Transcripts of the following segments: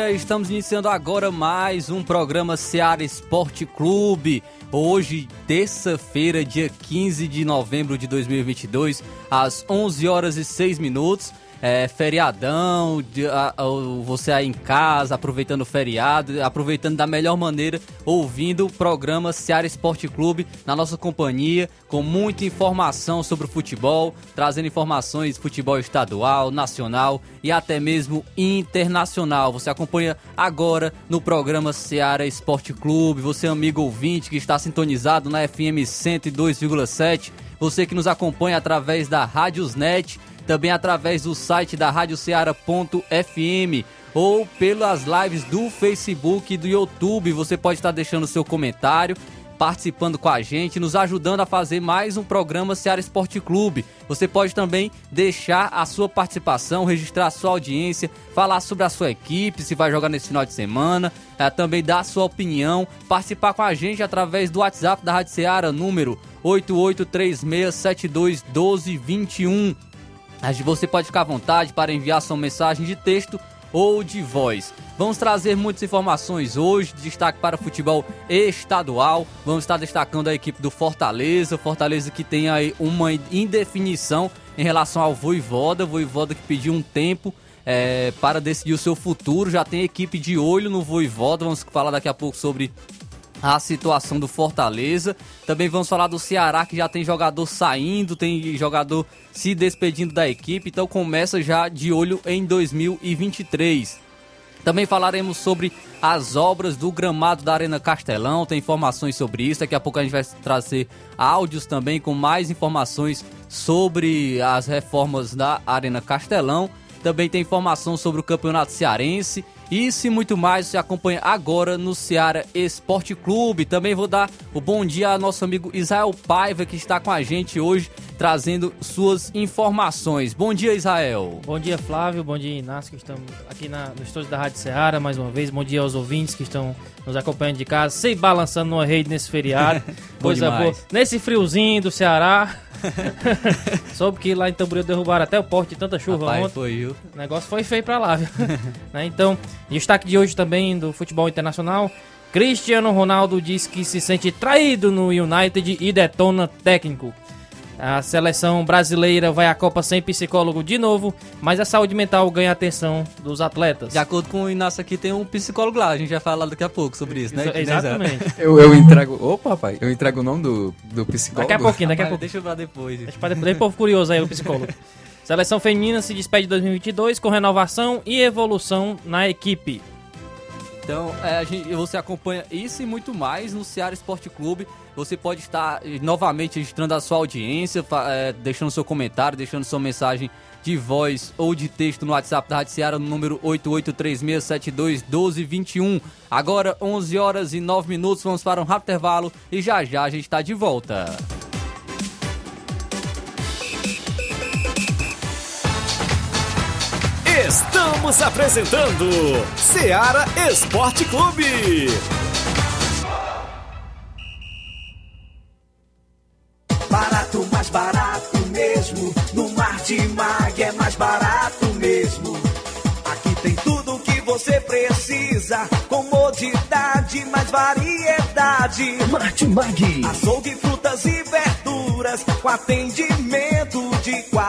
Dia. Estamos iniciando agora mais um programa Seara Esporte Clube. Hoje, terça-feira, dia 15 de novembro de 2022, às 11 horas e 6 minutos é, feriadão, de, a, a, você aí em casa, aproveitando o feriado, aproveitando da melhor maneira, ouvindo o programa Seara Esporte Clube na nossa companhia, com muita informação sobre o futebol, trazendo informações de futebol estadual, nacional e até mesmo internacional. Você acompanha agora no programa Seara Esporte Clube, você amigo ouvinte que está sintonizado na FM 102,7, você que nos acompanha através da Rádiosnet também através do site da radioceara.fm ou pelas lives do Facebook e do YouTube. Você pode estar deixando seu comentário, participando com a gente, nos ajudando a fazer mais um programa Ceará Esporte Clube. Você pode também deixar a sua participação, registrar a sua audiência, falar sobre a sua equipe, se vai jogar nesse final de semana, é, também dar a sua opinião, participar com a gente através do WhatsApp da Rádio Ceará, número 8836721221. Você pode ficar à vontade para enviar sua mensagem de texto ou de voz. Vamos trazer muitas informações hoje, destaque para o futebol estadual. Vamos estar destacando a equipe do Fortaleza, Fortaleza que tem aí uma indefinição em relação ao Voivoda, Voivoda que pediu um tempo é, para decidir o seu futuro. Já tem equipe de olho no Voivoda, vamos falar daqui a pouco sobre a situação do Fortaleza. Também vamos falar do Ceará, que já tem jogador saindo, tem jogador se despedindo da equipe, então começa já de olho em 2023. Também falaremos sobre as obras do gramado da Arena Castelão, tem informações sobre isso. Daqui a pouco a gente vai trazer áudios também com mais informações sobre as reformas da Arena Castelão. Também tem informação sobre o Campeonato Cearense isso e muito mais você acompanha agora no Ceará Esporte Clube. Também vou dar o bom dia ao nosso amigo Israel Paiva, que está com a gente hoje, trazendo suas informações. Bom dia, Israel. Bom dia, Flávio. Bom dia, Inácio, que estamos aqui na, no estúdio da Rádio Ceará mais uma vez. Bom dia aos ouvintes que estão nos acompanhando de casa, sem balançando numa rede nesse feriado. Coisa boa. Nesse friozinho do Ceará. Soube que lá em Tamboril derrubaram até o porte de tanta chuva Rapaz, ontem. Foi, viu? O negócio foi feio pra lá, viu? né? Então, destaque de hoje também do futebol internacional. Cristiano Ronaldo diz que se sente traído no United e detona técnico. A seleção brasileira vai à Copa sem psicólogo de novo, mas a saúde mental ganha atenção dos atletas. De acordo com o Inácio aqui, tem um psicólogo lá, a gente vai falar daqui a pouco sobre isso, né? Exatamente. eu, eu entrego. Opa, papai, eu entrego o nome do, do psicólogo. Daqui a pouquinho, daqui a pouco. Deixa pra depois. Deixa pra depois. Tem povo curioso aí, o psicólogo. Seleção feminina se despede de 2022 com renovação e evolução na equipe. Então, é, gente, você acompanha isso e muito mais no Ceará Esporte Clube. Você pode estar eh, novamente registrando a sua audiência, é, deixando seu comentário, deixando sua mensagem de voz ou de texto no WhatsApp da Rádio Ceará no número 8836721221. Agora, 11 horas e 9 minutos, vamos para um rápido intervalo e já já a gente está de volta. Estamos apresentando Seara Esporte Clube. Barato, mais barato mesmo. No Mar de Mag é mais barato mesmo. Aqui tem tudo o que você precisa. Comodidade, mais variedade. Mar de Mag. Açougue, frutas e verduras com atendimento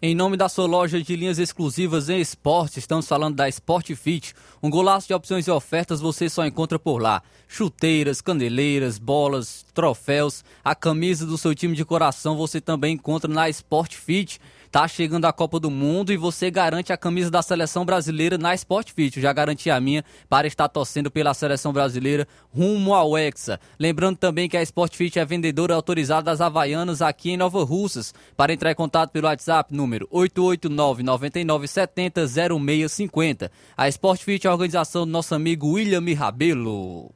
Em nome da sua loja de linhas exclusivas em esporte, estamos falando da Sport Fit. Um golaço de opções e ofertas você só encontra por lá. Chuteiras, candeleiras, bolas, troféus, a camisa do seu time de coração você também encontra na Sport Fit. Tá chegando a Copa do Mundo e você garante a camisa da seleção brasileira na Sport Fit. Eu já garanti a minha para estar torcendo pela seleção brasileira rumo ao Hexa. Lembrando também que a Sport Fit é vendedora autorizada das Havaianas aqui em Nova Russas. Para entrar em contato pelo WhatsApp, número 889 9970 0650. A Sport Fit é a organização do nosso amigo William Rabelo.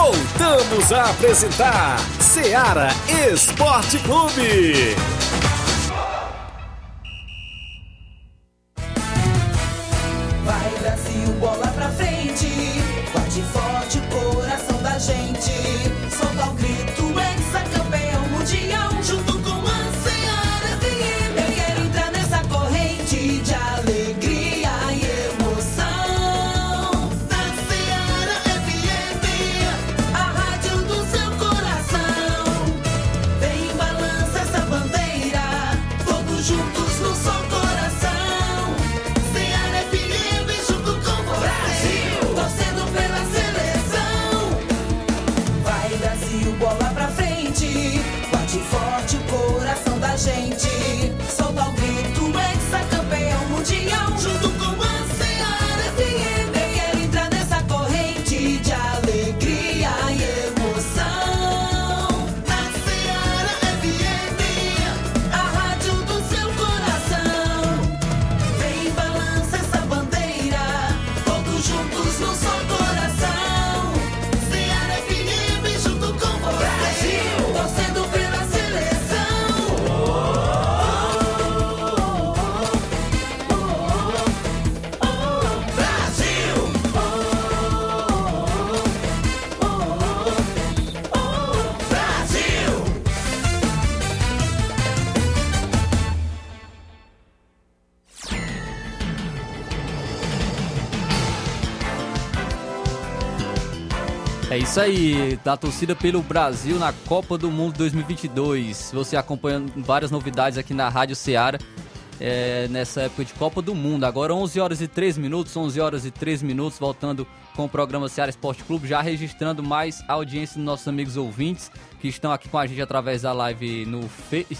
Voltamos a apresentar Seara Esporte Clube. Vai isso aí, da torcida pelo Brasil na Copa do Mundo 2022. Você acompanhando várias novidades aqui na Rádio Ceará é, nessa época de Copa do Mundo. Agora 11 horas e 3 minutos, 11 horas e 3 minutos, voltando com o programa Ceará Esporte Clube, já registrando mais audiência dos nossos amigos ouvintes que estão aqui com a gente através da live no,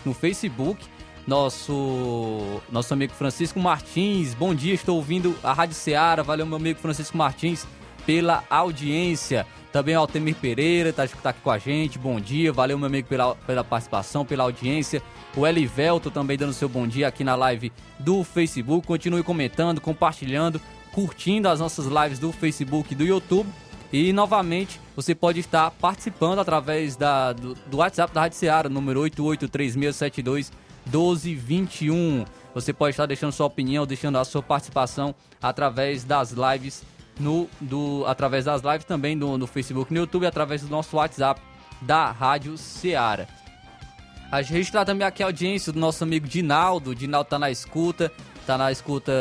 no Facebook. Nosso, nosso amigo Francisco Martins, bom dia, estou ouvindo a Rádio Ceará. Valeu, meu amigo Francisco Martins, pela audiência. Também o Altemir Pereira tá, tá aqui com a gente. Bom dia, valeu meu amigo pela, pela participação, pela audiência. O Elivelto também dando seu bom dia aqui na live do Facebook. Continue comentando, compartilhando, curtindo as nossas lives do Facebook e do YouTube. E novamente você pode estar participando através da, do, do WhatsApp da Rádio Seara, número 883672 1221. Você pode estar deixando sua opinião, deixando a sua participação através das lives no, do, através das lives também no, no Facebook, no YouTube, através do nosso WhatsApp da Rádio Ceará. A gente registrar também aqui a audiência do nosso amigo Dinaldo. Dinaldo tá na escuta, tá na escuta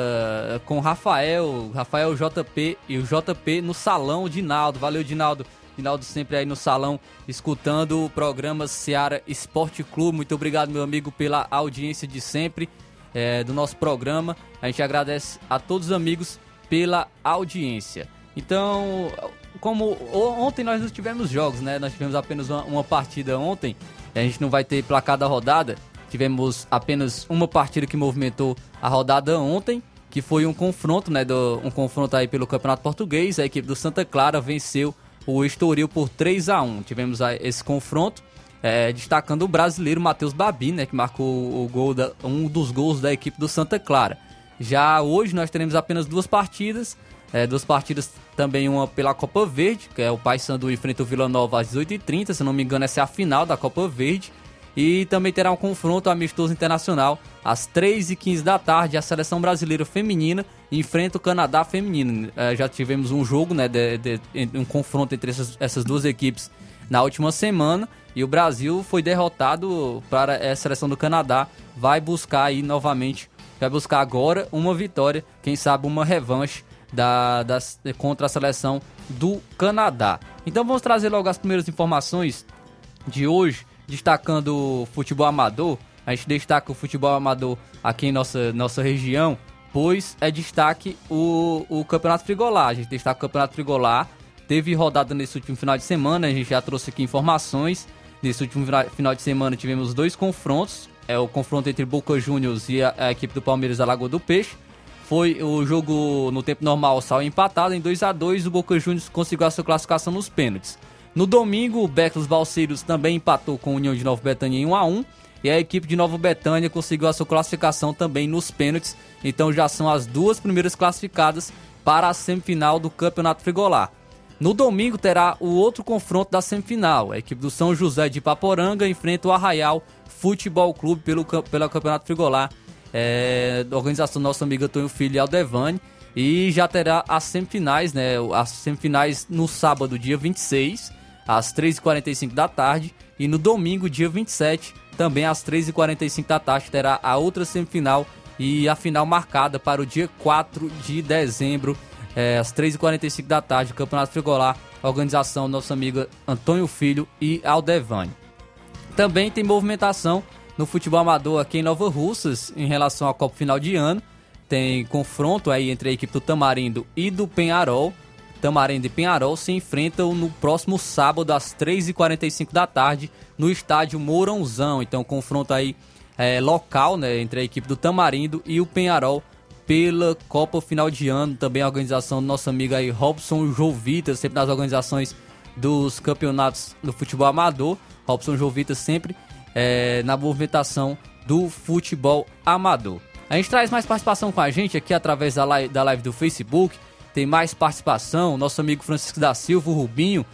com Rafael, Rafael JP e o JP no salão Dinaldo. Valeu, Dinaldo. Dinaldo sempre aí no salão escutando o programa Ceará Esporte Clube. Muito obrigado, meu amigo, pela audiência de sempre é, do nosso programa. A gente agradece a todos os amigos pela audiência. Então, como ontem nós não tivemos jogos, né? Nós tivemos apenas uma, uma partida ontem. A gente não vai ter placar da rodada. Tivemos apenas uma partida que movimentou a rodada ontem, que foi um confronto, né? Do, um confronto aí pelo Campeonato Português. A equipe do Santa Clara venceu o Estoril por 3 a 1 Tivemos esse confronto. É, destacando o brasileiro Matheus Babi, né, que marcou o gol da, um dos gols da equipe do Santa Clara. Já hoje nós teremos apenas duas partidas, é, duas partidas também uma pela Copa Verde, que é o Paysandu enfrenta o Vila Nova às 18h30, se não me engano essa é a final da Copa Verde. E também terá um confronto amistoso internacional às 3h15 da tarde. A seleção brasileira feminina enfrenta o Canadá feminino. Eh, já tivemos um jogo, né, de, de- um confronto entre essas, essas duas equipes na última semana. E o Brasil foi derrotado para a seleção do Canadá. Vai buscar aí novamente, vai buscar agora uma vitória, quem sabe uma revanche da, das- contra a seleção do Canadá. Então vamos trazer logo as primeiras informações de hoje, destacando o futebol amador. A gente destaca o futebol amador aqui em nossa, nossa região, pois é destaque o, o Campeonato Frigolar. A gente destaca o Campeonato Frigolar. Teve rodada nesse último final de semana, a gente já trouxe aqui informações. Nesse último final de semana tivemos dois confrontos. É o confronto entre Boca Juniors e a, a equipe do Palmeiras da Lagoa do Peixe. Foi o jogo no tempo normal, saiu empatado em 2 a 2 O Boca Juniors conseguiu a sua classificação nos pênaltis. No domingo, o Beclos Balseiros também empatou com a União de Nova Betânia em 1 a 1 e a equipe de Nova Betânia conseguiu a sua classificação também nos pênaltis. Então já são as duas primeiras classificadas para a semifinal do Campeonato Frigolar. No domingo terá o outro confronto da semifinal. A equipe do São José de Paporanga enfrenta o Arraial Futebol Clube pelo, pelo Campeonato Frigolar, é, organização do nosso amigo Antônio Filho Aldevani. E já terá as semifinais, né? As semifinais no sábado, dia 26, às 3h45 da tarde. E no domingo, dia 27, também às 3h45 da tarde, terá a outra semifinal e a final marcada para o dia 4 de dezembro, é, às 3h45 da tarde, Campeonato Frigolar, organização nosso amigo Antônio Filho e Aldevani. Também tem movimentação no futebol amador aqui em Nova Russas em relação à Copa Final de Ano. Tem confronto aí entre a equipe do Tamarindo e do Penharol. Tamarindo e Penharol se enfrentam no próximo sábado às 3h45 da tarde no estádio Mourãozão. Então, confronto aí é, local né, entre a equipe do Tamarindo e o Penharol pela Copa Final de Ano. Também a organização do nosso amigo aí Robson Jovita, sempre nas organizações dos campeonatos do futebol amador. Robson Jovita sempre é, na movimentação do futebol amador. A gente traz mais participação com a gente aqui através da live, da live do Facebook. Tem mais participação. Nosso amigo Francisco da Silva, o Rubinho.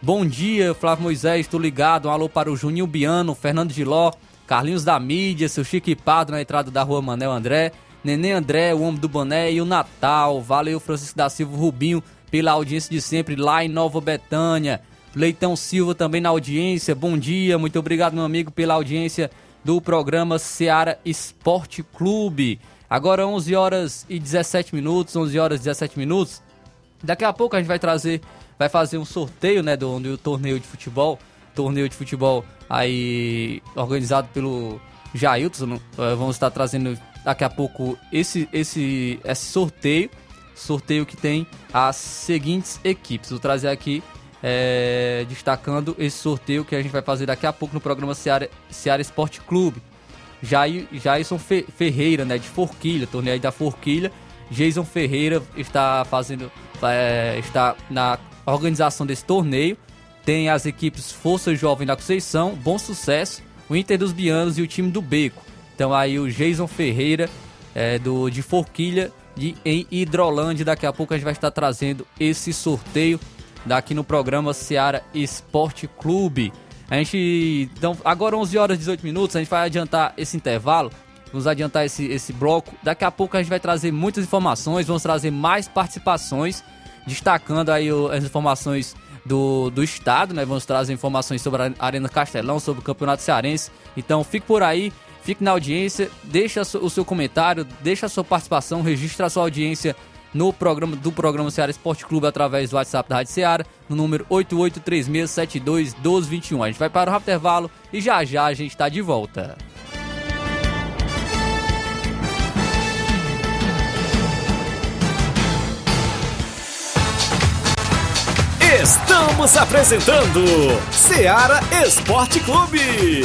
Bom dia, Flávio Moisés, tô ligado. Um alô para o Juninho Biano, Fernando Giló, Carlinhos da Mídia, seu Chique Pardo na entrada da rua Manel André, Nenê André, o Homem do Boné e o Natal. Valeu, Francisco da Silva, Rubinho, pela audiência de sempre lá em Nova Betânia. Leitão Silva também na audiência. Bom dia, muito obrigado, meu amigo, pela audiência do programa Seara Esporte Clube. Agora 11 horas e 17 minutos, 11 horas e 17 minutos. Daqui a pouco a gente vai trazer, vai fazer um sorteio, né, do, do torneio de futebol, torneio de futebol aí organizado pelo Jailton. Eh, Vamos estar trazendo daqui a pouco esse esse esse sorteio, sorteio que tem as seguintes equipes. Vou trazer aqui eh, destacando esse sorteio que a gente vai fazer daqui a pouco no programa Seara, Seara Esporte Clube. Jair, Jairson Fe- Ferreira, né, de Forquilha, torneio da Forquilha. Jason Ferreira está fazendo, é, está na organização desse torneio. Tem as equipes Força Jovem da Conceição, Bom Sucesso, o Inter dos Bianos e o time do Beco. Então aí o Jason Ferreira é, do de Forquilha de, em Hidrolândia. Daqui a pouco a gente vai estar trazendo esse sorteio daqui no programa Seara Esporte Clube. A gente. Então, agora 11 horas e 18 minutos, a gente vai adiantar esse intervalo. Vamos adiantar esse, esse bloco. Daqui a pouco a gente vai trazer muitas informações, vamos trazer mais participações, destacando aí o- as informações do, do estado, né? Vamos trazer informações sobre a Arena Castelão, sobre o Campeonato Cearense. Então fique por aí, fique na audiência, deixa o seu comentário, deixa a sua participação, registra a sua audiência no programa do programa Ceará Esporte Clube através do WhatsApp da Rádio Ceará, no número 8836721221. A gente vai para o intervalo e já já a gente está de volta. Estamos apresentando Seara Esporte Clube.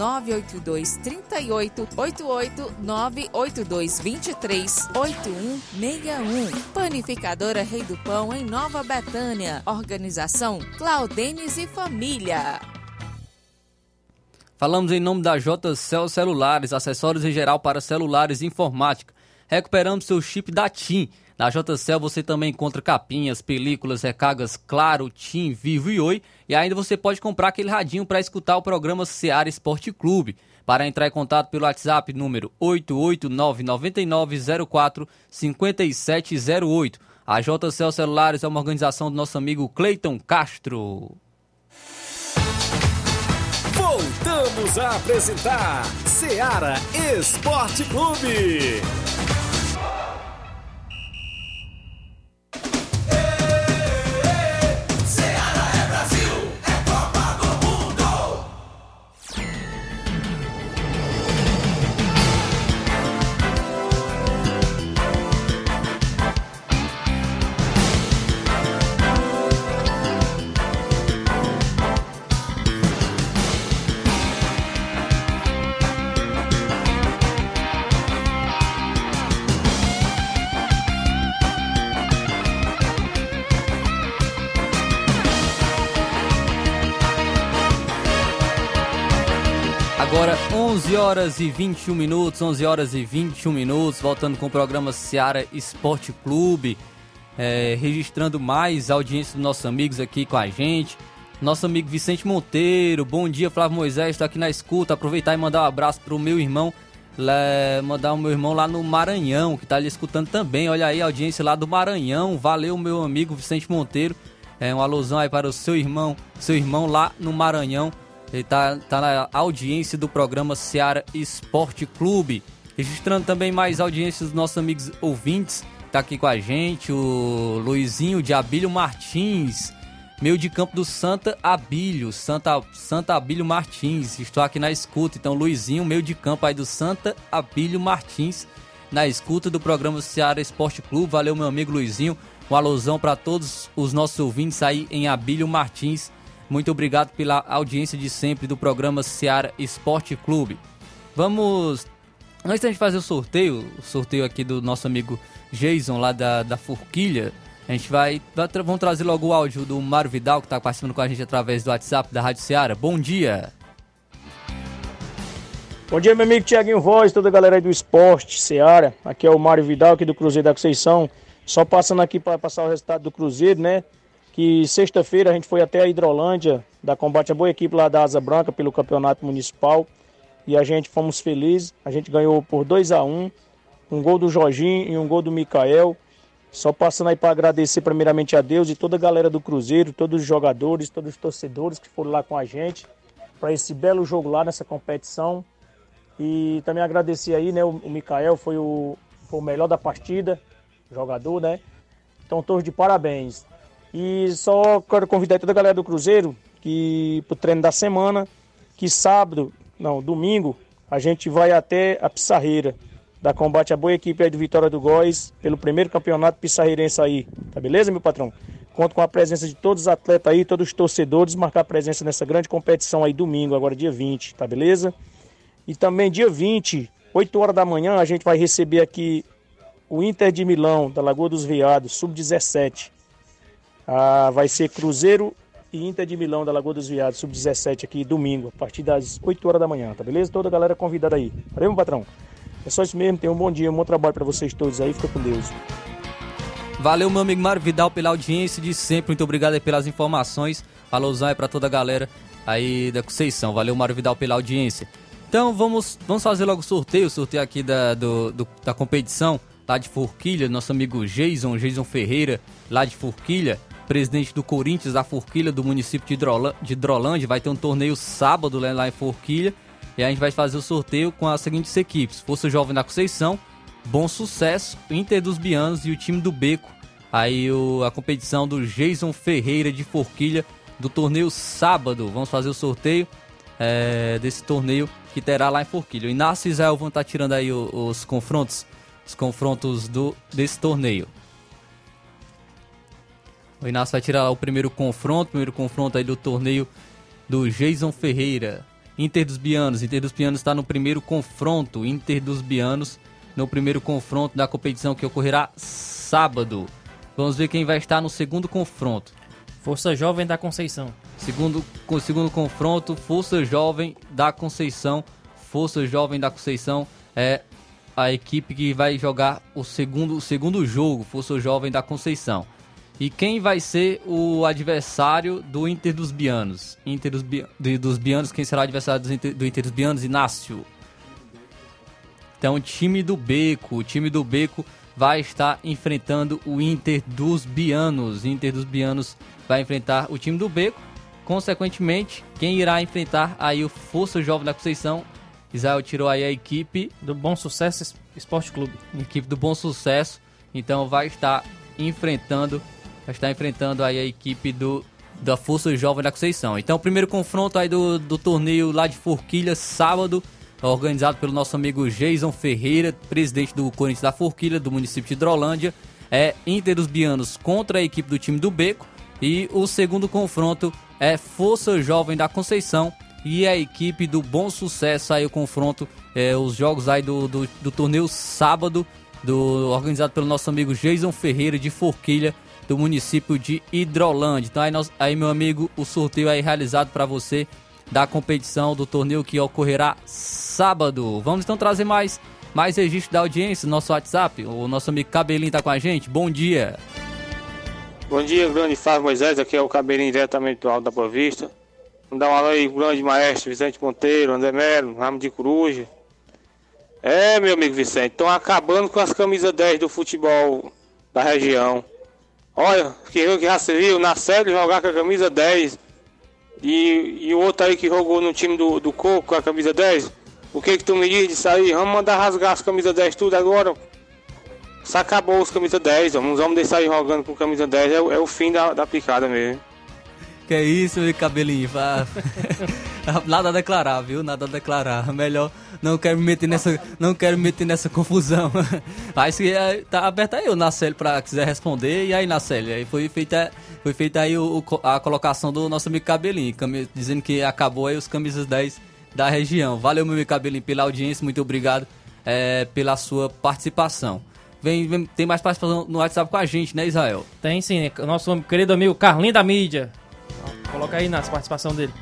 982 38 88 982 23 8161. Panificadora Rei do Pão, em Nova Betânia. Organização Claudenes e Família. Falamos em nome da JCL Celulares, acessórios em geral para celulares e informática. Recuperamos seu chip da TIM. Na JCL você também encontra capinhas, películas, recargas Claro, TIM, Vivo e Oi. E ainda você pode comprar aquele radinho para escutar o programa Seara Esporte Clube. Para entrar em contato pelo WhatsApp número 88999045708. A JCL Celulares é uma organização do nosso amigo Cleiton Castro. Voltamos a apresentar Seara Esporte Clube. 11 horas e 21 minutos, 11 horas e 21 minutos, voltando com o programa Seara Esporte Clube, é, registrando mais audiência dos nossos amigos aqui com a gente. Nosso amigo Vicente Monteiro, bom dia Flávio Moisés, está aqui na escuta. Aproveitar e mandar um abraço pro meu irmão, lá, mandar o meu irmão lá no Maranhão, que está ali escutando também. Olha aí a audiência lá do Maranhão. Valeu, meu amigo Vicente Monteiro. É uma alusão aí para o seu irmão, seu irmão lá no Maranhão. Ele tá, tá na audiência do programa Seara Esporte Clube. Registrando também mais audiências dos nossos amigos ouvintes. Tá aqui com a gente o Luizinho de Abílio Martins. Meio de campo do Santa Abílio. Santa, Santa Abílio Martins. Estou aqui na escuta. Então, Luizinho, meio de campo aí do Santa Abílio Martins. Na escuta do programa Seara Esporte Clube. Valeu, meu amigo Luizinho. Uma alusão para todos os nossos ouvintes aí em Abílio Martins. Muito obrigado pela audiência de sempre do programa Seara Esporte Clube. Vamos. Antes da gente fazer o sorteio, o sorteio aqui do nosso amigo Jason lá da, da Forquilha, a gente vai. Vamos trazer logo o áudio do Mário Vidal, que está participando com a gente através do WhatsApp da Rádio Seara. Bom dia! Bom dia, meu amigo Tiaguinho Voz, toda a galera aí do esporte, Seara. Aqui é o Mário Vidal, aqui do Cruzeiro da Conceição. Só passando aqui para passar o resultado do Cruzeiro, né? Que sexta-feira a gente foi até a Hidrolândia, da combate a boa equipe lá da Asa Branca, pelo campeonato municipal. E a gente fomos felizes. A gente ganhou por 2 a 1 um gol do Jorginho e um gol do Mikael. Só passando aí para agradecer primeiramente a Deus e toda a galera do Cruzeiro, todos os jogadores, todos os torcedores que foram lá com a gente para esse belo jogo lá nessa competição. E também agradecer aí, né? O, o Mikael foi o, foi o melhor da partida, jogador, né? Então, todos de parabéns. E só quero convidar toda a galera do Cruzeiro que pro treino da semana, que sábado, não, domingo, a gente vai até a Pissarreira, da combate a boa equipe aí do Vitória do Góis, pelo primeiro campeonato pissarreirense aí. Tá beleza, meu patrão? Conto com a presença de todos os atletas aí, todos os torcedores, marcar presença nessa grande competição aí domingo, agora dia 20, tá beleza? E também dia 20, 8 horas da manhã, a gente vai receber aqui o Inter de Milão, da Lagoa dos Veados, sub-17. Ah, vai ser Cruzeiro e Inter de Milão, da Lagoa dos Veados, sub-17 aqui, domingo, a partir das 8 horas da manhã, tá beleza? Toda a galera convidada aí. Valeu, meu patrão? É só isso mesmo, tenham um bom dia, um bom trabalho para vocês todos aí, fica com Deus. Valeu, meu amigo Mário Vidal, pela audiência de sempre. Muito obrigado pelas informações. Alusão aí pra toda a galera aí da Conceição. Valeu, Mário Vidal, pela audiência. Então vamos, vamos fazer logo o sorteio, o sorteio aqui da, do, do- da competição lá de Forquilha, nosso amigo Jason, Jason Ferreira, lá de Forquilha, presidente do Corinthians da Forquilha, do município de, Hidrola- de Hidrolândia. Vai ter um torneio sábado lá em Forquilha. E a gente vai fazer o sorteio com as seguintes equipes: Força Jovem da Conceição, Bom Sucesso, Inter dos Bianos e o time do Beco. Aí o- a competição do Jason Ferreira de Forquilha do torneio sábado. Vamos fazer o sorteio é, desse torneio que terá lá em Forquilha. O Inácio e Israel vão estar tirando aí o- os confrontos os confrontos do, desse torneio. O Inácio vai tirar o primeiro confronto, primeiro confronto aí do torneio do Jason Ferreira. Inter dos Bianos. Inter dos Bianos está no primeiro confronto. Inter dos Bianos no primeiro confronto da competição que ocorrerá sábado. Vamos ver quem vai estar no segundo confronto. Força Jovem da Conceição. Segundo, segundo confronto, Força Jovem da Conceição. Força Jovem da Conceição é a equipe que vai jogar o segundo, o segundo jogo, Força Jovem da Conceição. E quem vai ser o adversário do Inter dos Bianos? Inter dos, Bi- dos Bianos, quem será o adversário dos Inter- do Inter dos Bianos? Inácio. Então, o time do Beco, o time do Beco vai estar enfrentando o Inter dos Bianos. Inter dos Bianos vai enfrentar o time do Beco. Consequentemente, quem irá enfrentar aí o Força Jovem da Conceição? Israel tirou aí a equipe Do Bom Sucesso Es- Esporte Clube. equipe do Bom Sucesso. Então vai estar enfrentando, estar enfrentando aí a equipe do da Força Jovem da Conceição. Então o primeiro confronto aí do, do torneio lá de Forquilha, sábado, organizado pelo nosso amigo Jason Ferreira, presidente do Corinthians da Forquilha, do município de Hidrolândia, é Inter dos Bianos contra a equipe do time do Beco. E o segundo confronto é Força Jovem da Conceição e a equipe do Bom Sucesso aí o confronto, é, os jogos aí do, do, do torneio sábado, do, organizado pelo nosso amigo Jason Ferreira de Forquilha, do município de Hidrolândia. Então aí, nós, aí meu amigo, o sorteio aí realizado para você da competição do torneio que ocorrerá sábado. Vamos então trazer mais, mais registro da audiência no nosso WhatsApp. O nosso amigo Cabelinho tá com a gente. Bom dia. Bom dia, grande Fábio Moisés, aqui é o Cabelinho diretamente do Alto da Boa Vista. Vamos dar um alô aí, grande maestro Vicente Monteiro, André Melo, Ramo de Coruja. É, meu amigo Vicente, estão acabando com as camisas 10 do futebol da região. Olha, quem eu que já se viu na série jogar com a camisa 10 e, e o outro aí que jogou no time do, do Coco com a camisa 10. O que que tu me diz disso aí? Vamos mandar rasgar as camisas 10 tudo agora. Só acabou os camisa 10, ó. Não vamos deixar aí jogando com camisa 10, é, é o fim da, da picada mesmo. Que é isso, meu cabelinho? Nada a declarar, viu? Nada a declarar. Melhor não quero me meter nessa, não quero me meter nessa confusão. Mas se é, tá aberto aí o Nacelle pra quiser responder. E aí, Nacelle, aí foi feita, foi feita aí o, a colocação do nosso amigo cabelinho, dizendo que acabou aí os camisas 10 da região. Valeu, meu amigo cabelinho, pela audiência, muito obrigado é, pela sua participação. Vem, vem- tem mais participação no WhatsApp com a gente, né, Israel? Tem sim, o nosso querido amigo Carlinho da Mídia. Coloca aí na participação dele.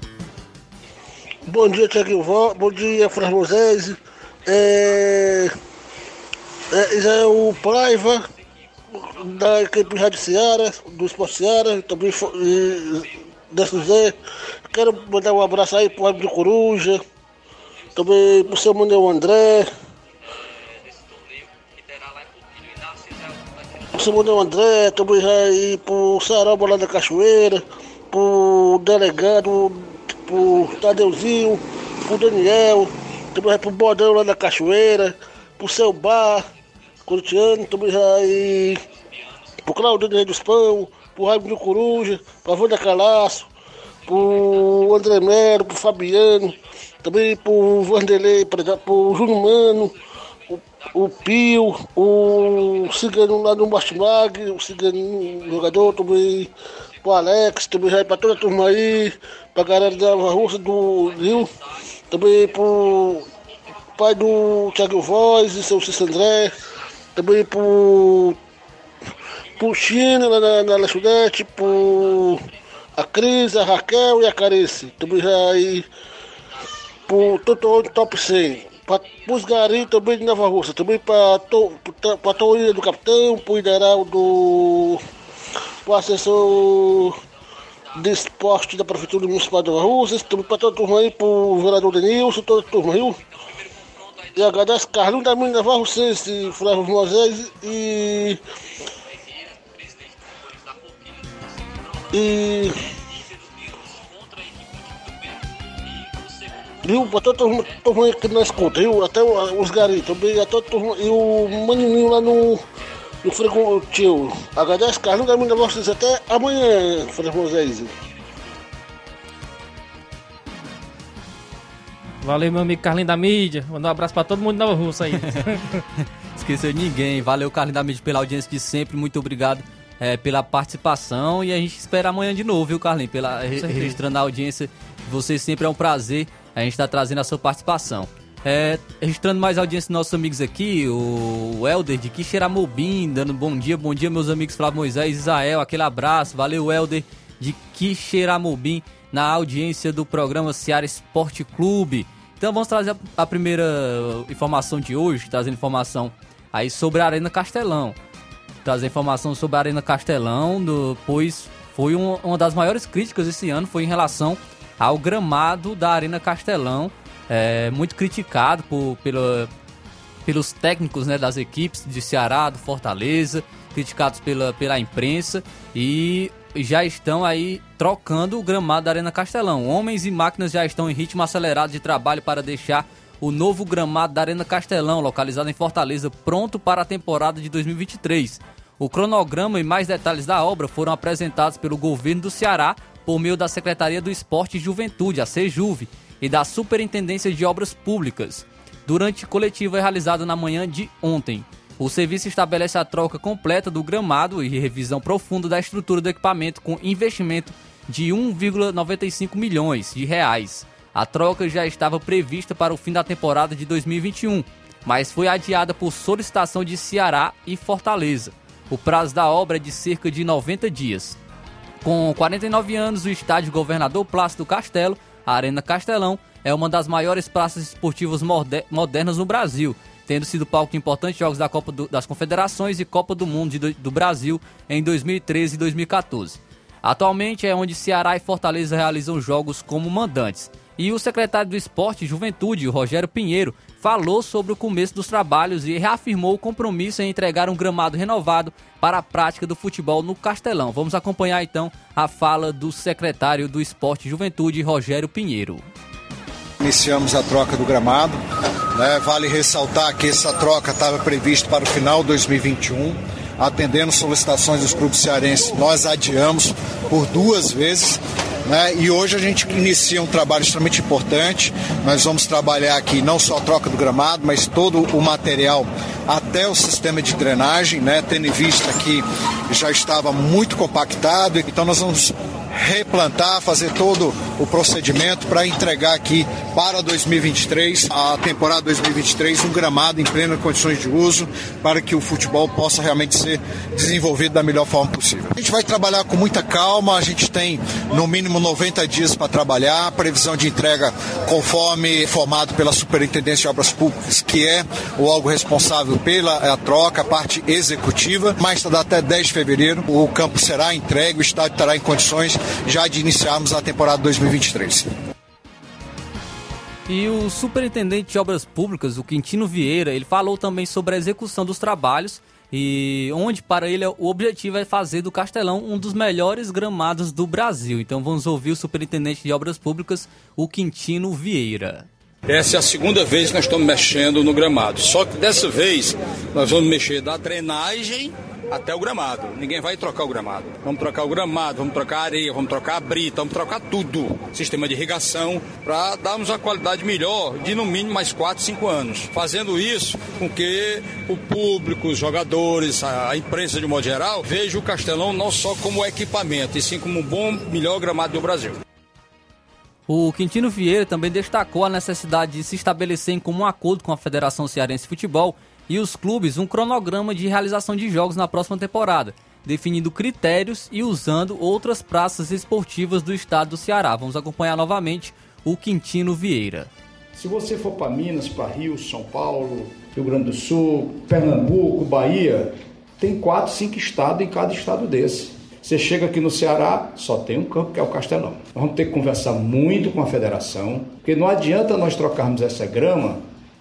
Bom dia, Tiaguinho. Bom dia, Fras Moisés. É... é Israel Paiva, da equipe Rádio Seara, do Esporte Seara, também da Suzé. Quero mandar um abraço aí pro Rádio de Coruja, também pro seu Manuel André. Pro seu Manuel André, também aí pro Saroba lá da Cachoeira, pro delegado, pro Tadeuzinho, pro Daniel, também pro Bodão lá da Cachoeira, pro seu bar, corintiano, também vai pro Claudinho Rei dos Pão, pro Raimundo Coruja, pro Wanda Calaço, pro André Melo, pro Fabiano, também pro Vanderlei, pro Júnior Mano, o, Pio, o Cigano lá no Bastimag, o Cigano jogador também, pro Alex, também vai pra toda a turma aí, pra galera da Rússia do Rio, também pro pai do Thiago Voz e seu Cícero André, também pro pro China lá na, na Lestudete, pro a Cris, a Raquel e a Carice. Também aí pro Totó Top 100. Para os garis também de Nova Rússia, também para a Toinha do Capitão, para o Ideal do pro assessor de esporte da Prefeitura Municipal de Rússia, para toda a turma aí, para o vereador Denilson, toda a turma, viu? E agradeço Carlinhos da Mina Nova Russense, Flávio Moisés e E. Viu? Pra toda turma que nós escuta, viu? Até o- os garis também, até a e o maninho lá no. No Frego Tio. Agradece, Carlos, da minha vocês até amanhã, Frei Moisés. Valeu, meu amigo Carlinho da Mídia. Mandar um abraço pra todo mundo de Nova Russa aí. esqueceu de ninguém. Valeu, Carlinhos da Mídia, pela audiência de sempre. Muito obrigado é, pela participação. E a gente espera amanhã de novo, viu, Carlinhos? Pela, registrando a audiência de vocês sempre é um prazer. A gente está trazendo a sua participação. É, registrando mais audiência dos nossos amigos aqui, o Helder de Quixeramobim, dando bom dia, bom dia meus amigos Flávio Moisés, Israel, aquele abraço, valeu Helder de Quixeramobim na audiência do programa Seara Esporte Clube. Então vamos trazer a, primeira informação de hoje, trazendo informação aí sobre a Arena Castelão. Trazer informação sobre a Arena Castelão, do, pois foi um- uma das maiores críticas esse ano, foi em relação ao gramado da Arena Castelão, é, muito criticado por, pelos técnicos né, das equipes de Ceará, do Fortaleza, criticados pela, pela imprensa e já estão aí trocando o gramado da Arena Castelão. Homens e máquinas já estão em ritmo acelerado de trabalho para deixar o novo gramado da Arena Castelão, localizado em Fortaleza, pronto para a temporada de 2023. O cronograma e mais detalhes da obra foram apresentados pelo governo do Ceará por meio da Secretaria do Esporte e Juventude, a SEJUVE, e da Superintendência de Obras Públicas durante coletiva realizada na manhã de ontem. O serviço estabelece a troca completa do gramado e revisão profunda da estrutura do equipamento com investimento de 1,95 milhões de reais. A troca já estava prevista para o fim da temporada de 2021, mas foi adiada por solicitação de Ceará e Fortaleza. O prazo da obra é de cerca de 90 dias. Com 49 anos, o estádio Governador Plácido Castelo, a Arena Castelão, é uma das maiores praças esportivas modernas no Brasil, tendo sido palco de importantes jogos da Copa do- das Confederações e Copa do Mundo do, Brasil em 2013 e 2014. Atualmente é onde Ceará e Fortaleza realizam jogos como mandantes. E o secretário do Esporte e Juventude, Rogério Pinheiro, falou sobre o começo dos trabalhos e reafirmou o compromisso em entregar um gramado renovado para a prática do futebol no Castelão. Vamos acompanhar então a fala do secretário do Esporte e Juventude, Rogério Pinheiro. Iniciamos a troca do gramado. né? Vale ressaltar que essa troca estava prevista para o final de 2021. Atendendo solicitações dos clubes cearenses, nós adiamos por duas vezes. né? E hoje a gente inicia um trabalho extremamente importante. Nós vamos trabalhar aqui não só a troca do gramado, mas todo o material até o sistema de drenagem, né? tendo em vista que já estava muito compactado. Então nós vamos replantar, fazer todo o procedimento para entregar aqui para 2023, a temporada 2023, um gramado em plenas condições de uso para que o futebol possa realmente ser desenvolvido da melhor forma possível. A gente vai trabalhar com muita calma, a gente tem no mínimo 90 dias para trabalhar, previsão de entrega conforme formado pela Superintendência de Obras Públicas, que é o órgão responsável pela eh, troca, a parte executiva, tarde até 10 de fevereiro o campo será entregue, o estádio estará em condições já de iniciarmos a temporada 2023. E o superintendente de obras públicas, o Quintino Vieira, ele falou também sobre a execução dos trabalhos e onde para ele o objetivo é fazer do Castelão um dos melhores gramados do Brasil. Então vamos ouvir o superintendente de obras públicas, o Quintino Vieira. Essa é a segunda vez que nós estamos mexendo no gramado. Só que dessa vez nós vamos mexer da drenagem até o gramado. Ninguém vai trocar o gramado. Vamos trocar o gramado, vamos trocar a areia, vamos trocar a brita, vamos trocar tudo. Sistema de irrigação para darmos uma qualidade melhor de no mínimo mais 4, 5 anos. Fazendo isso com que o público, os jogadores, a, imprensa de modo geral, veja o Castelão não só como equipamento, e sim como um bom, melhor gramado do Brasil. O Quintino Vieira também destacou a necessidade de se estabelecer em comum acordo com a Federação Cearense de Futebol e os clubes um cronograma de realização de jogos na próxima temporada, definindo critérios e usando outras praças esportivas do estado do Ceará. Vamos acompanhar novamente o Quintino Vieira. Se você for para Minas, para Rio, São Paulo, Rio Grande do Sul, Pernambuco, Bahia, tem quatro, cinco estados em cada estado desse. Você chega aqui no Ceará, só tem um campo que é o Castelão. Nós vamos ter que conversar muito com a federação, porque não adianta nós trocarmos essa grama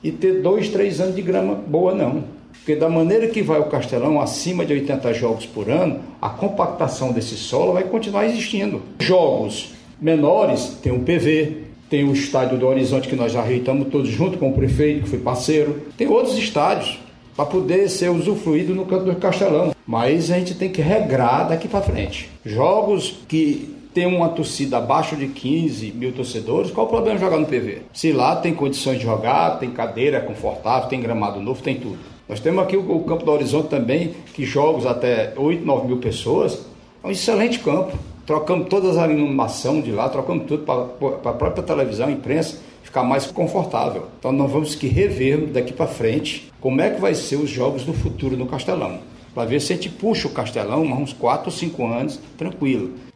e ter dois, três anos de grama boa, não. Porque da maneira que vai o Castelão, acima de 80 jogos por ano, a compactação desse solo vai continuar existindo. Jogos menores, tem o PV, tem o estádio do Horizonte que nós já reitamos todos junto com o prefeito, que foi parceiro. Tem outros estádios para poder ser usufruído no canto do Castelão. Mas a gente tem que regrar daqui para frente. Jogos que tem uma torcida abaixo de 15 mil torcedores, qual o problema jogar no PV? Se lá tem condições de jogar, tem cadeira confortável, tem gramado novo, tem tudo. Nós temos aqui o, o Campo do Horizonte também, que jogos até 8, 9 mil pessoas. É um excelente campo. Trocamos todas a iluminação de lá, trocamos tudo para a própria televisão, imprensa, ficar mais confortável. Então nós vamos que rever daqui para frente como é que vai ser os jogos do futuro no Castelão. Para ver se a gente puxa o Castelão uns 4 ou 5 anos, tranquilo.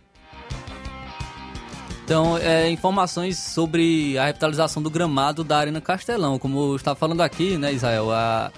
Então, é, informações sobre a revitalização do gramado da Arena Castelão. Como eu estava falando aqui, né, Israel? A,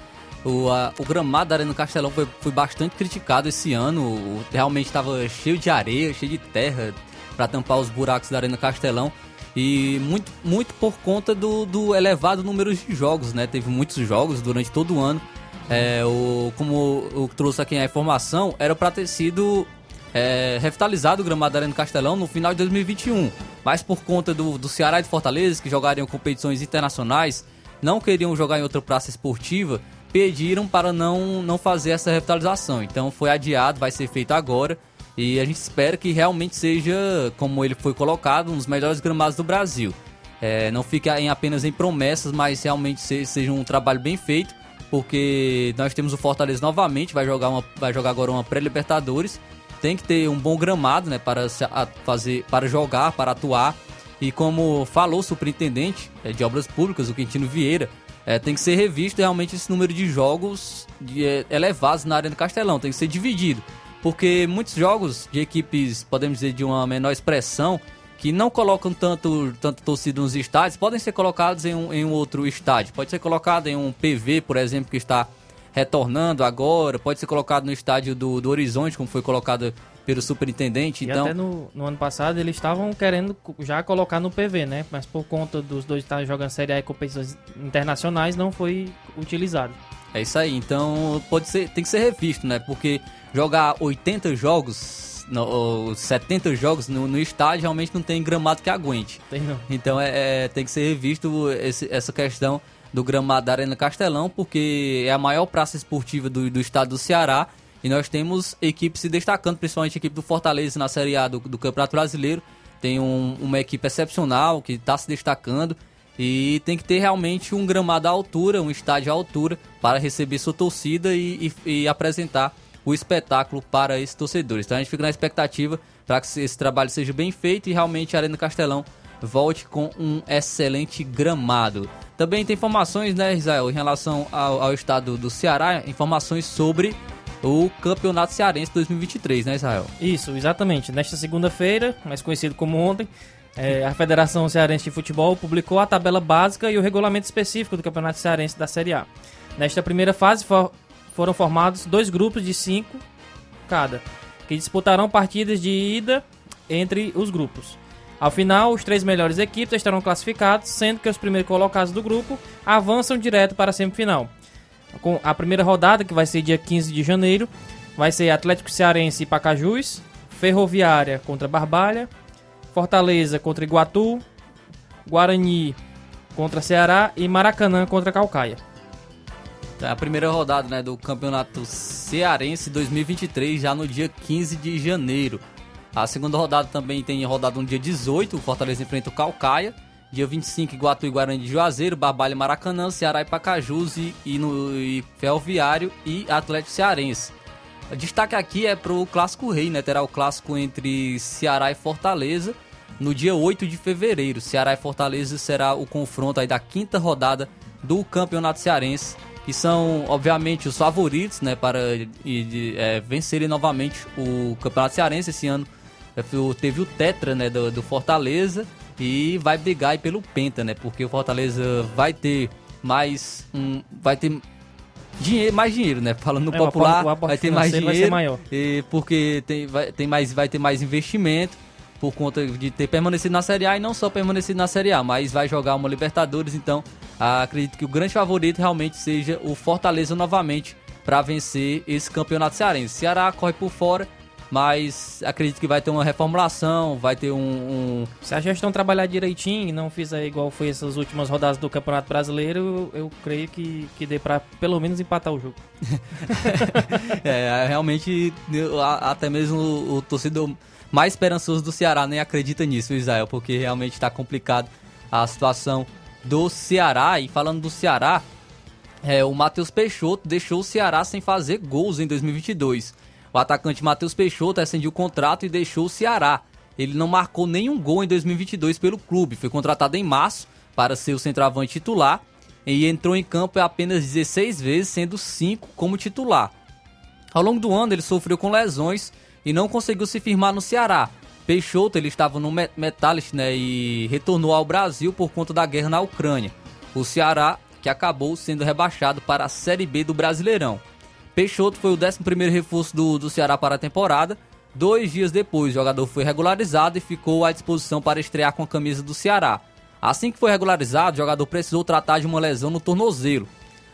o, a, o gramado da Arena Castelão foi, foi bastante criticado esse ano. Realmente estava cheio de areia, cheio de terra para tampar os buracos da Arena Castelão. E muito, muito por conta do, do elevado número de jogos, né? Teve muitos jogos durante todo o ano. É, o, como eu trouxe aqui a informação, era para ter sido é, revitalizado o gramado da Arena Castelão no final de 2021. Mas por conta do, do Ceará e de Fortaleza, que jogariam competições internacionais, não queriam jogar em outra praça esportiva, pediram para não, não fazer essa revitalização. Então foi adiado, vai ser feito agora. E a gente espera que realmente seja, como ele foi colocado, um dos melhores gramados do Brasil. É, não fique em apenas em promessas, mas realmente se- seja um trabalho bem feito, porque nós temos o Fortaleza novamente, vai jogar, uma, vai jogar agora uma pré-Libertadores. Tem que ter um bom gramado, né, para fazer, para jogar, para atuar. E como falou o superintendente é, de obras públicas, o Quintino Vieira, é, tem que ser revisto realmente esse número de jogos de, é, elevados na Arena Castelão, tem que ser dividido. Porque muitos jogos de equipes, podemos dizer, de uma menor expressão, que não colocam tanto, tanto torcida nos estádios, podem ser colocados em um, em um outro estádio. Pode ser colocado em um PV, por exemplo, que está retornando agora, pode ser colocado no estádio do, do Horizonte, como foi colocado pelo superintendente. E então, até no, no ano passado eles estavam querendo já colocar no PV, né? Mas por conta dos dois estarem jogando Série A e competições internacionais, não foi utilizado. É isso aí, então pode ser, tem que ser revisto, né? Porque jogar 80 jogos, no, ou 70 jogos no, no estádio realmente não tem gramado que aguente. Tem não. Então é, é- tem que ser revisto esse- essa questão do gramado da Arena Castelão, porque é a maior praça esportiva do, do estado do Ceará e nós temos equipes se destacando, principalmente a equipe do Fortaleza na Série A do, do Campeonato Brasileiro. Tem um- uma equipe excepcional que está se destacando e tem que ter realmente um gramado à altura, um estádio à altura para receber sua torcida e, e- e apresentar o espetáculo para esses torcedores. Então a gente fica na expectativa para que esse trabalho seja bem feito e realmente a Arena Castelão volte com um excelente gramado. Também tem informações, né, Israel, em relação ao, ao estado do Ceará, informações sobre o Campeonato Cearense 2023, né, Israel? Isso, exatamente. Nesta segunda-feira, mais conhecido como ontem, é, a Federação Cearense de Futebol publicou a tabela básica e o regulamento específico do Campeonato Cearense da Série A. Nesta primeira fase for- foram formados dois grupos de cinco cada, que disputarão partidas de ida entre os grupos. Ao final, os três melhores equipes estarão classificados, sendo que os primeiros colocados do grupo avançam direto para a semifinal. Com a primeira rodada, que vai ser dia 15 de janeiro, vai ser Atlético Cearense e Pacajus, Ferroviária contra Barbalha, Fortaleza contra Iguatu, Guarani contra Ceará e Maracanã contra Calcaia. É a primeira rodada né, do Campeonato Cearense 2023, já no dia 15 de janeiro. A segunda rodada também tem rodada no dia 18, o Fortaleza enfrenta o Calcaia. Dia 25, Iguatu e Guarani de Juazeiro, Barbalha e Maracanã, Ceará e Pacajus e, e no, e Ferroviário e Atlético Cearense. O destaque aqui é pro Clássico Rei, né? Terá o clássico entre Ceará e Fortaleza no dia 8 de fevereiro. Ceará e Fortaleza será o confronto aí da quinta rodada do Campeonato Cearense, que são, obviamente, os favoritos, né, para e, de, é, vencerem novamente o Campeonato Cearense esse ano. É, Teve o Tetra, né, do, do Fortaleza e vai brigar aí pelo Penta, né? Porque o Fortaleza vai ter mais um, vai ter dinheiro, mais dinheiro, né? Falando no É, popular, vai ter mais vai dinheiro, maior. e porque tem, vai, tem mais, vai ter mais investimento por conta de ter permanecido na Série A e não só permanecido na Série A, mas vai jogar uma Libertadores, então acredito que o grande favorito realmente seja o Fortaleza novamente para vencer esse campeonato cearense. Ceará corre por fora, mas acredito que vai ter uma reformulação, vai ter um, um Se a gestão trabalhar direitinho e não fizer igual foi essas últimas rodadas do Campeonato Brasileiro, eu, eu creio que, que dê pra pelo menos empatar o jogo. É, realmente, eu- até mesmo o, o torcedor mais esperançoso do Ceará nem acredita nisso, Israel, porque realmente está complicado a situação do Ceará. E falando do Ceará, é, o Matheus Peixoto deixou o Ceará sem fazer gols em 2022. O atacante Matheus Peixoto rescindiu o contrato e deixou o Ceará. Ele não marcou nenhum gol em 2022 pelo clube. Foi contratado em março para ser o centroavante titular e entrou em campo apenas 16 vezes, sendo 5 como titular. Ao longo do ano ele sofreu com lesões e não conseguiu se firmar no Ceará. Peixoto ele estava no Metalist né, e retornou ao Brasil por conta da guerra na Ucrânia. O Ceará que acabou sendo rebaixado para a Série B do Brasileirão. Peixoto foi o 11 reforço do, do Ceará para a temporada. Dois dias depois, o jogador foi regularizado e ficou à disposição para estrear com a camisa do Ceará. Assim que foi regularizado, o jogador precisou tratar de uma lesão no tornozelo.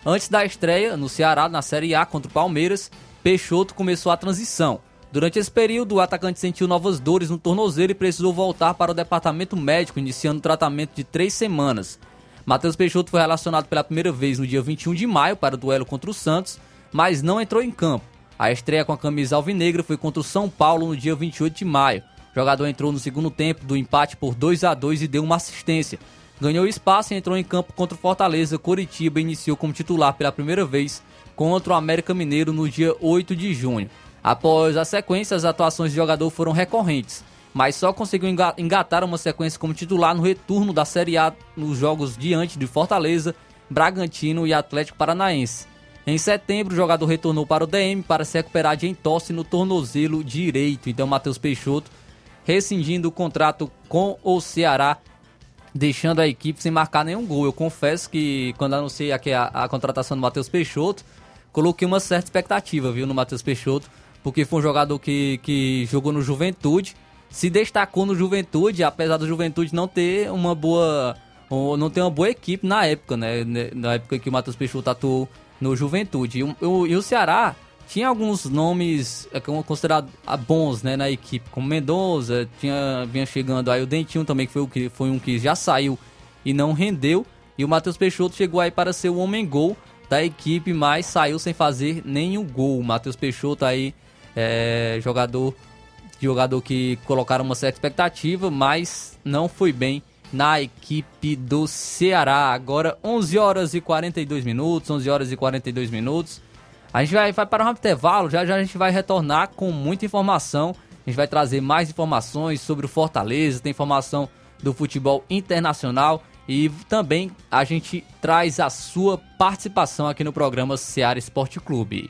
Antes da estreia no Ceará na Série A contra o Palmeiras, Peixoto começou a transição. Durante esse período, o atacante sentiu novas dores no tornozelo e precisou voltar para o departamento médico, iniciando o tratamento de três semanas. Matheus Peixoto foi relacionado pela primeira vez no dia 21 de maio para o duelo contra o Santos, mas não entrou em campo. A estreia com a camisa alvinegra foi contra o São Paulo no dia 28 de maio. O jogador entrou no segundo tempo do empate por 2 a 2 e deu uma assistência. Ganhou espaço e entrou em campo contra o Fortaleza. Coritiba iniciou como titular pela primeira vez contra o América Mineiro no dia 8 de junho. Após a sequência, as atuações do jogador foram recorrentes mas só conseguiu engatar uma sequência como titular no retorno da Série A nos jogos diante de Fortaleza, Bragantino e Atlético Paranaense. Em setembro, o jogador retornou para o DM para se recuperar de entorse no tornozelo direito. Então, Matheus Peixoto rescindindo o contrato com o Ceará, deixando a equipe sem marcar nenhum gol. Eu confesso que quando anunciei aqui a, a contratação do Matheus Peixoto, coloquei uma certa expectativa, viu, no Matheus Peixoto, porque foi um jogador que, que jogou no Juventude, se destacou no Juventude, apesar do Juventude não ter uma boa não ter uma boa equipe na época, né? Na época que o Matheus Peixoto atuou no Juventude. E o, e o Ceará tinha alguns nomes é, considerados ah, bons né, na equipe, como Mendonça, tinha, vinha chegando aí o Dentinho também, que foi, o que foi um que já saiu e não rendeu. E o Matheus Peixoto chegou aí para ser o homem gol da equipe, mas saiu sem fazer nenhum gol. O Matheus Peixoto aí, é, jogador jogador que colocaram uma certa expectativa, mas não foi bem na equipe do Ceará. Agora 11 horas e 42 minutos, 11 horas e 42 minutos. A gente vai, vai para um intervalo, já já a gente vai retornar com muita informação. A gente vai trazer mais informações sobre o Fortaleza, tem informação do futebol internacional e também a gente traz a sua participação aqui no programa Ceará Esporte Clube.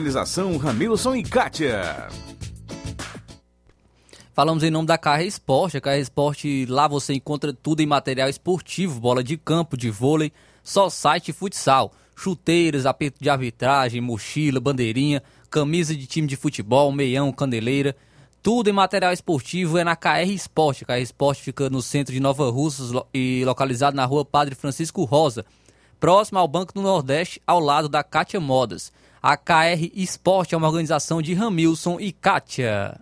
Organização Ramilson e Kátia. Falamos em nome da Carre Esporte. A Carre Esporte, lá você encontra tudo em material esportivo, bola de campo, de vôlei, só site futsal, chuteiras, aperto de arbitragem, mochila, bandeirinha, camisa de time de futebol, meião, candeleira. Tudo em material esportivo é na KR Esporte. A KR Esporte fica no centro de Nova Russas e localizado na rua Padre Francisco Rosa, próximo ao Banco do Nordeste, ao lado da Kátia Modas. A KR Esporte é uma organização de Ramilson e Kátia.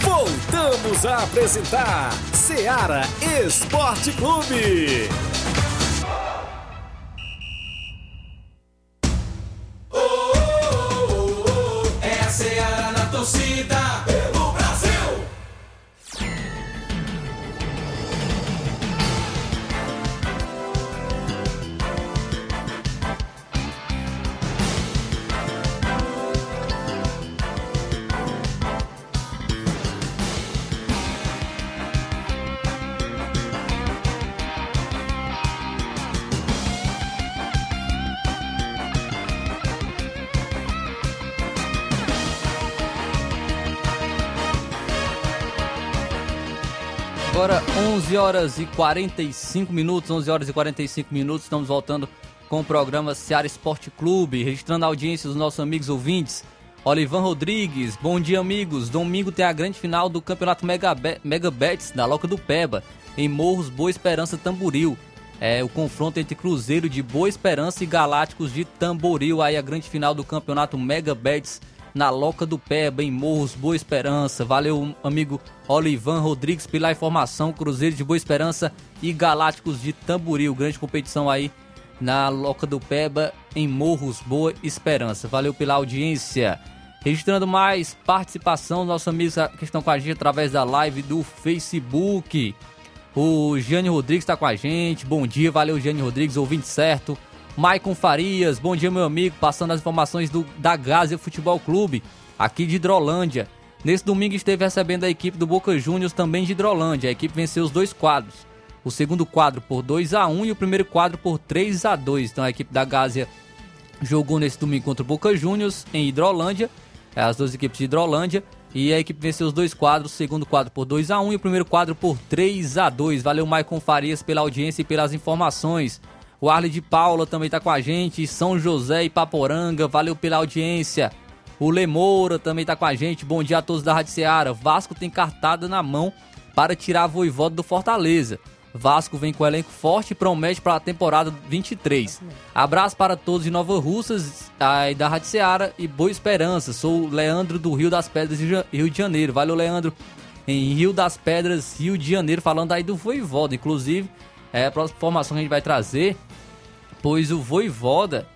Voltamos a apresentar Seara Esporte Clube. Oh, oh, 11 horas e 45 minutos, 11 horas e 45 minutos, estamos voltando com o programa Seara Esporte Clube, registrando a audiência dos nossos amigos ouvintes. Olivan Rodrigues, bom dia amigos. Domingo tem a grande final do Campeonato Mega, Be- Mega Bets da Loca do Peba, em Morros Boa Esperança Tamboril. É o confronto entre Cruzeiro de Boa Esperança e Galácticos de Tamboril, aí a grande final do Campeonato Mega Bets na Loca do Peba, em Morros Boa Esperança. Valeu, amigo Olivan Rodrigues, pela informação. Cruzeiro de Boa Esperança e Galácticos de Tamboril. Grande competição aí na Loca do Peba, em Morros Boa Esperança. Valeu pela audiência. Registrando mais participação nossos amigos que estão com a gente através da live do Facebook. O Gianni Rodrigues está com a gente. Bom dia, valeu, Gianni Rodrigues, ouvinte certo. Maicon Farias, bom dia, meu amigo. Passando as informações do, da Gásia Futebol Clube, aqui de Hidrolândia. Nesse domingo esteve recebendo a equipe do Boca Juniors, também de Hidrolândia. A equipe venceu os dois quadros. O segundo quadro por 2 a 1 e o primeiro quadro por 3 a 2 Então a equipe da Gásia jogou nesse domingo contra o Boca Juniors em Hidrolândia. É, as duas equipes de Hidrolândia. E a equipe venceu os dois quadros, o segundo quadro por 2 a 1 e o primeiro quadro por 3 a 2 Valeu, Maicon Farias, pela audiência e pelas informações. O Arley de Paula também tá com a gente. São José e Paporanga, valeu pela audiência. O Lemoura também tá com a gente. Bom dia a todos da Rádio Ceará. Vasco tem cartada na mão para tirar a voivoda do Fortaleza. Vasco vem com elenco forte e promete para a temporada 23. Abraço para todos de Nova Russas, da Rádio Ceará e Boa Esperança. Sou o Leandro do Rio das Pedras, Rio de Janeiro. Valeu, Leandro. Em Rio das Pedras, Rio de Janeiro, falando aí do Voivoda. Inclusive, é a próxima informação que a gente vai trazer, pois o Voivoda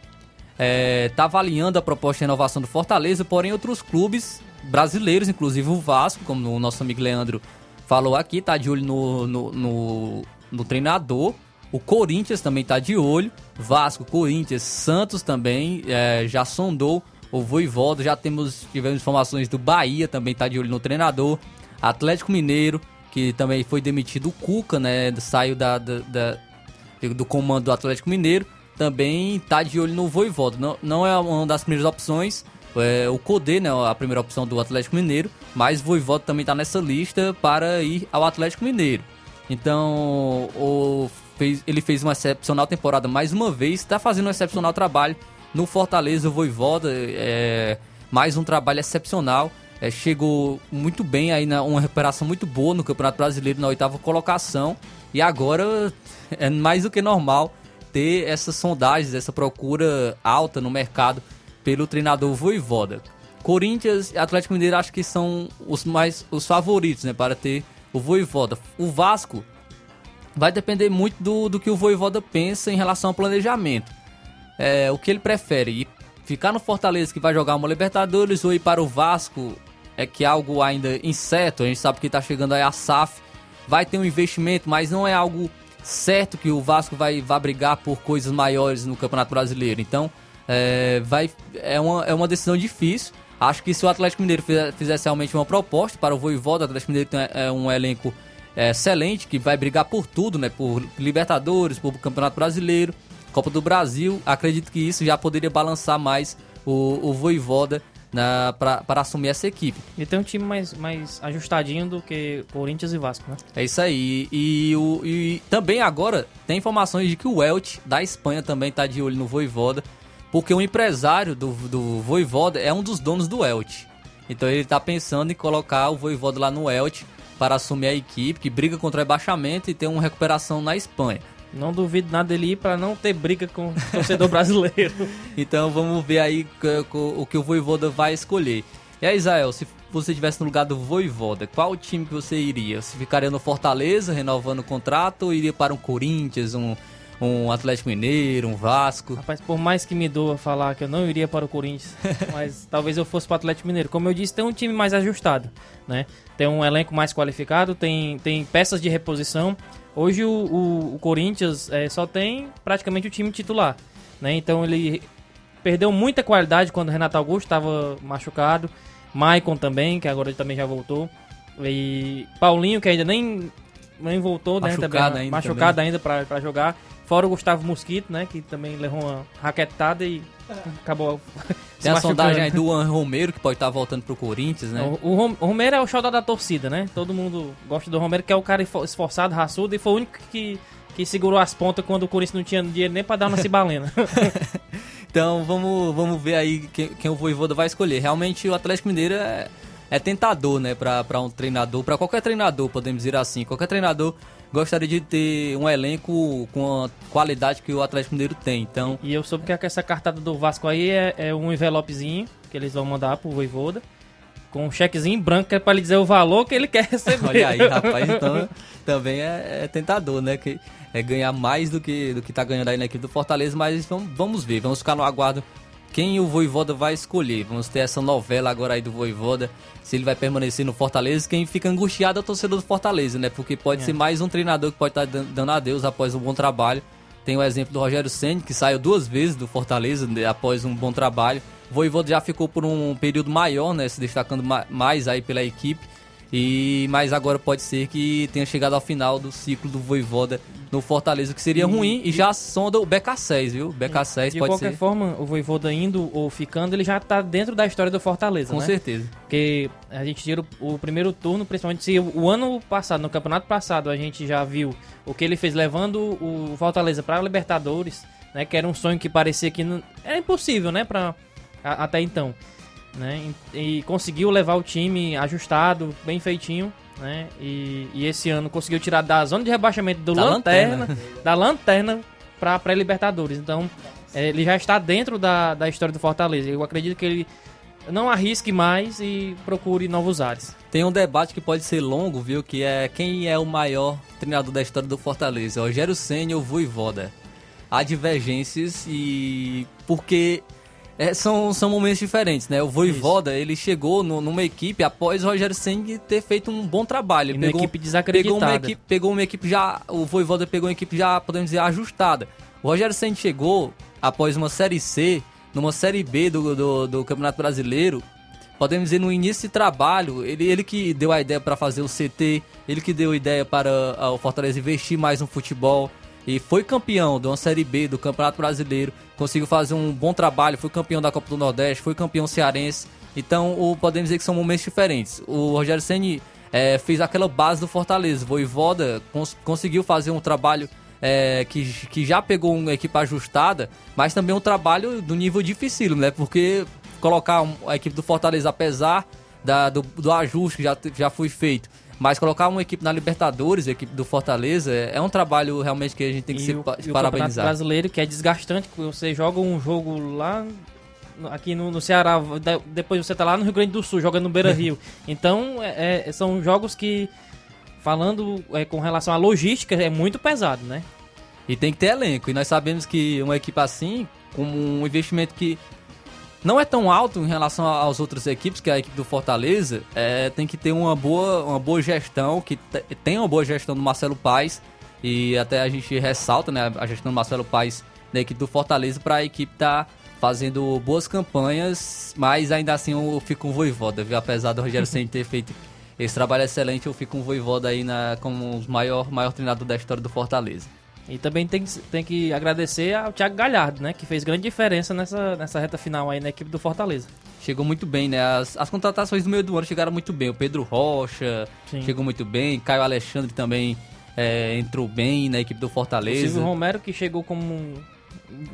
está avaliando a proposta de renovação do Fortaleza, porém outros clubes brasileiros, inclusive o Vasco, como o nosso amigo Leandro falou aqui, tá de olho no, no, no, no treinador. O Corinthians também tá de olho. Vasco, Corinthians, Santos também é, já sondou o Voivoda. Já temos tivemos informações do Bahia também tá de olho no treinador. Atlético Mineiro, que também foi demitido o Cuca, né? Saiu da, da, da- do comando do Atlético Mineiro. Também tá de olho no Voivoda. Não, não é uma das primeiras opções. É, o Codê, né? A primeira opção do Atlético Mineiro. Mas Voivoda também tá nessa lista para ir ao Atlético Mineiro. Então, o, fez- ele fez uma excepcional temporada mais uma vez, está fazendo um excepcional trabalho no Fortaleza, o Voivoda, é, mais um trabalho excepcional, é, chegou muito bem aí, na, uma recuperação muito boa no Campeonato Brasileiro na oitava colocação, e agora é mais do que normal ter essas sondagens, essa procura alta no mercado pelo treinador Voivoda. Corinthians e Atlético Mineiro acho que são os mais os favoritos, né, para ter o Voivoda. O Vasco vai depender muito do, do que o Voivoda pensa em relação ao planejamento. É, o que ele prefere, ficar no Fortaleza que vai jogar uma Libertadores ou ir para o Vasco, é que algo ainda incerto, a gente sabe que está chegando aí a SAF, vai ter um investimento, mas não é algo certo que o Vasco vai, vai brigar por coisas maiores no Campeonato Brasileiro. Então, é, vai, é, uma, é uma decisão difícil. Acho que se o Atlético Mineiro fizesse realmente uma proposta para o Voivoda, o Atlético Mineiro tem é, um elenco é, excelente, que vai brigar por tudo, né? Por Libertadores, por Campeonato Brasileiro, Copa do Brasil. Acredito que isso já poderia balançar mais o, o Voivoda na, pra- para assumir essa equipe. E tem um time mais, mais ajustadinho do que Corinthians e Vasco, né? É isso aí. E, o, e também agora tem informações de que o Elche da Espanha também está de olho no Voivoda, porque o empresário do, do Voivoda é um dos donos do Elche. Então ele está pensando em colocar o Voivoda lá no Elche para assumir a equipe que briga contra o rebaixamento e ter uma recuperação na Espanha. Não duvido nada dele ir pra não ter briga com o torcedor brasileiro. Então vamos ver aí o que o Voivoda vai escolher. E aí, Israel, se você estivesse no lugar do Voivoda, qual time que você iria? Você ficaria no Fortaleza, renovando o contrato, ou iria para um Corinthians, um, um Atlético Mineiro, um Vasco? Rapaz, por mais que me doa falar que eu não iria para o Corinthians, mas talvez eu fosse para o Atlético Mineiro. Como eu disse, tem um time mais ajustado, né? Tem um elenco mais qualificado, tem, tem peças de reposição. Hoje o, o, o Corinthians eh, só tem praticamente o time titular, né? Então ele perdeu muita qualidade quando o Renato Augusto estava machucado. Maicon também, que agora ele também já voltou. E Paulinho, que ainda nem, nem voltou, né? Machucado Também, ainda machucado também. ainda para jogar. Fora o Gustavo Mosquito, né? Que também levou uma raquetada e acabou. se Tem a sondagem aí do Juan Romero, que pode estar voltando pro Corinthians, né? O, o Rom- o Romero é o xodó da torcida, né? Todo mundo gosta do Romero, que é o cara esfor- esforçado, raçudo, e foi o único que, que segurou as pontas quando o Corinthians não tinha dinheiro nem pra dar uma cibalena. Então vamos, vamos ver aí quem, quem o Voivoda vai escolher. Realmente o Atlético Mineiro é, é tentador, né, pra um treinador, pra qualquer treinador, podemos dizer assim. Qualquer treinador gostaria de ter um elenco com a qualidade que o Atlético Mineiro tem. Então, e eu soube que essa cartada do Vasco aí é, é um envelopezinho que eles vão mandar pro Voivoda. Com um chequezinho branco que é pra ele dizer o valor que ele quer receber. olha aí, rapaz, então também é, é tentador, né? Que é ganhar mais do que, do que tá ganhando aí na equipe do Fortaleza, mas vamos, vamos ver, vamos ficar no aguardo quem o Voivoda vai escolher. Vamos ter essa novela agora aí do Voivoda, se ele vai permanecer no Fortaleza. Quem fica angustiado é o torcedor do Fortaleza, né? Porque pode É. ser mais um treinador que pode estar dando adeus após um bom trabalho. Tem o exemplo do Rogério Senni, que saiu duas vezes do Fortaleza né, após um bom trabalho. O Voivoda já ficou por um período maior, né? Se destacando ma- mais aí pela equipe. E mas agora pode ser que tenha chegado ao final do ciclo do Voivoda no Fortaleza, que seria ruim. E já sonda o BK6, viu? BK6 De pode qualquer ser. forma, o Voivoda indo ou ficando, ele já tá dentro da história do Fortaleza, Com né? certeza. Porque a gente tira o, o primeiro turno, principalmente se o, o ano passado, no campeonato passado, a gente já viu o que ele fez levando o Fortaleza para Libertadores, né? Que era um sonho que parecia que não, era impossível, né? Pra, a- até então, né? E, e conseguiu levar o time ajustado, bem feitinho, né? E, e esse ano conseguiu tirar da zona de rebaixamento do Da lanterna, lanterna. da lanterna para pré-Libertadores. Então, é, ele já está dentro da, da história do Fortaleza. Eu acredito que ele não arrisque mais e procure novos ares. Tem um debate que pode ser longo, viu? Que é quem é o maior treinador da história do Fortaleza, Rogério Senna ou Voivoda. Há divergências e porque é, são, são momentos diferentes, né? O Voivoda, ele chegou no- numa equipe após o Rogério Senna ter feito um bom trabalho. Ele E uma equipe pegou desacreditada. uma equipe, pegou uma equipe já, o Voivoda pegou uma equipe já, podemos dizer, ajustada. O Rogério Senna chegou após uma Série C, numa Série B do, do, do Campeonato Brasileiro, podemos dizer, no início de trabalho, ele, ele que deu a ideia para fazer o CT, ele que deu a ideia para ah, o Fortaleza investir mais no futebol e foi campeão de uma Série B do Campeonato Brasileiro, conseguiu fazer um bom trabalho, foi campeão da Copa do Nordeste, foi campeão cearense. Então, o, podemos dizer que são momentos diferentes. O Rogério Ceni eh, fez aquela base do Fortaleza, Voivoda cons conseguiu fazer um trabalho é, que, que já pegou uma equipe ajustada, mas também um trabalho do nível difícil, né? Porque colocar a equipe do Fortaleza, apesar da- do, do ajuste que já, já foi feito, mas colocar uma equipe na Libertadores, a equipe do Fortaleza, é, é um trabalho realmente que a gente tem que E ser o, pa- e o parabenizar. Brasileiro, que é desgastante, você joga um jogo lá aqui no, no Ceará, de- depois você tá lá no Rio Grande do Sul, jogando no Beira Rio. então, é- é- são jogos que, falando é, com relação à logística, é muito pesado, né? E tem que ter elenco. E nós sabemos que uma equipe assim, com um investimento que não é tão alto em relação às outras equipes, que é a equipe do Fortaleza, é, tem que ter uma boa, uma boa gestão, que te- tem uma boa gestão do Marcelo Paes. E até a gente ressalta né, a gestão do Marcelo Paes da equipe do Fortaleza para a equipe estar fazendo boas campanhas, mas ainda assim eu fico com o Voivoda, viu? Apesar do Rogério Senna ter feito esse trabalho excelente, eu fico com o Voivoda aí na, como o maior, maior treinador da história do Fortaleza. E também tem, que- tem que agradecer ao Thiago Galhardo, né? Que fez grande diferença nessa, nessa reta final aí na equipe do Fortaleza. Chegou muito bem, né? As, as contratações do meio do ano chegaram muito bem. O Pedro Rocha Sim. chegou muito bem. Caio Alexandre também é, entrou bem na equipe do O Fortaleza. Silvio Romero, que chegou como um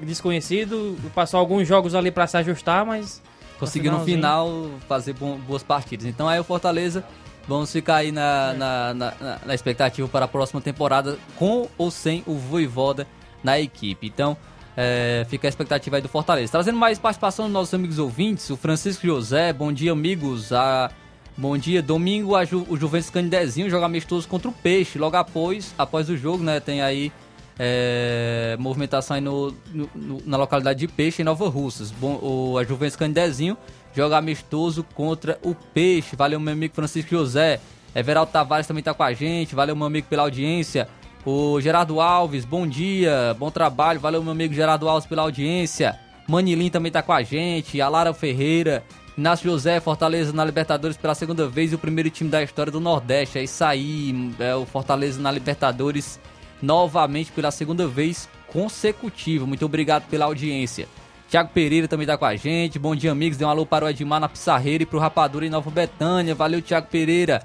desconhecido, passou alguns jogos ali pra se ajustar, mas. Conseguiu no final fazer boas partidas. Então aí o Fortaleza, vamos ficar aí na, na, na, na- expectativa para a próxima temporada, com ou sem o Voivoda na equipe. Então é, fica a expectativa aí do Fortaleza. Trazendo mais participação dos nossos amigos ouvintes, o Francisco José, bom dia amigos. A, bom dia, domingo a Ju, o Juventus Candidezinho joga amistoso contra o Peixe. Logo após, após o jogo, né, tem aí é, movimentação aí no, no- no- na localidade de Peixe, em Nova Russas. Bom, o, a Juventus Candidezinho joga amistoso contra o Peixe. Valeu, meu amigo Francisco José. Everaldo Tavares também tá com a gente. Valeu, meu amigo, pela audiência. O Gerardo Alves, bom dia, bom trabalho. Valeu, meu amigo Gerardo Alves, pela audiência. Manilim também tá com a gente. A Lara Ferreira. Inácio José, Fortaleza na Libertadores pela segunda vez e o primeiro time da história do Nordeste. É isso aí, é o Fortaleza na Libertadores novamente pela segunda vez consecutiva. Muito obrigado pela audiência. Tiago Pereira também tá com a gente. Bom dia, amigos. Dê um alô para o Edmar na Pissarreira e pro Rapadura em Nova Betânia. Valeu, Tiago Pereira.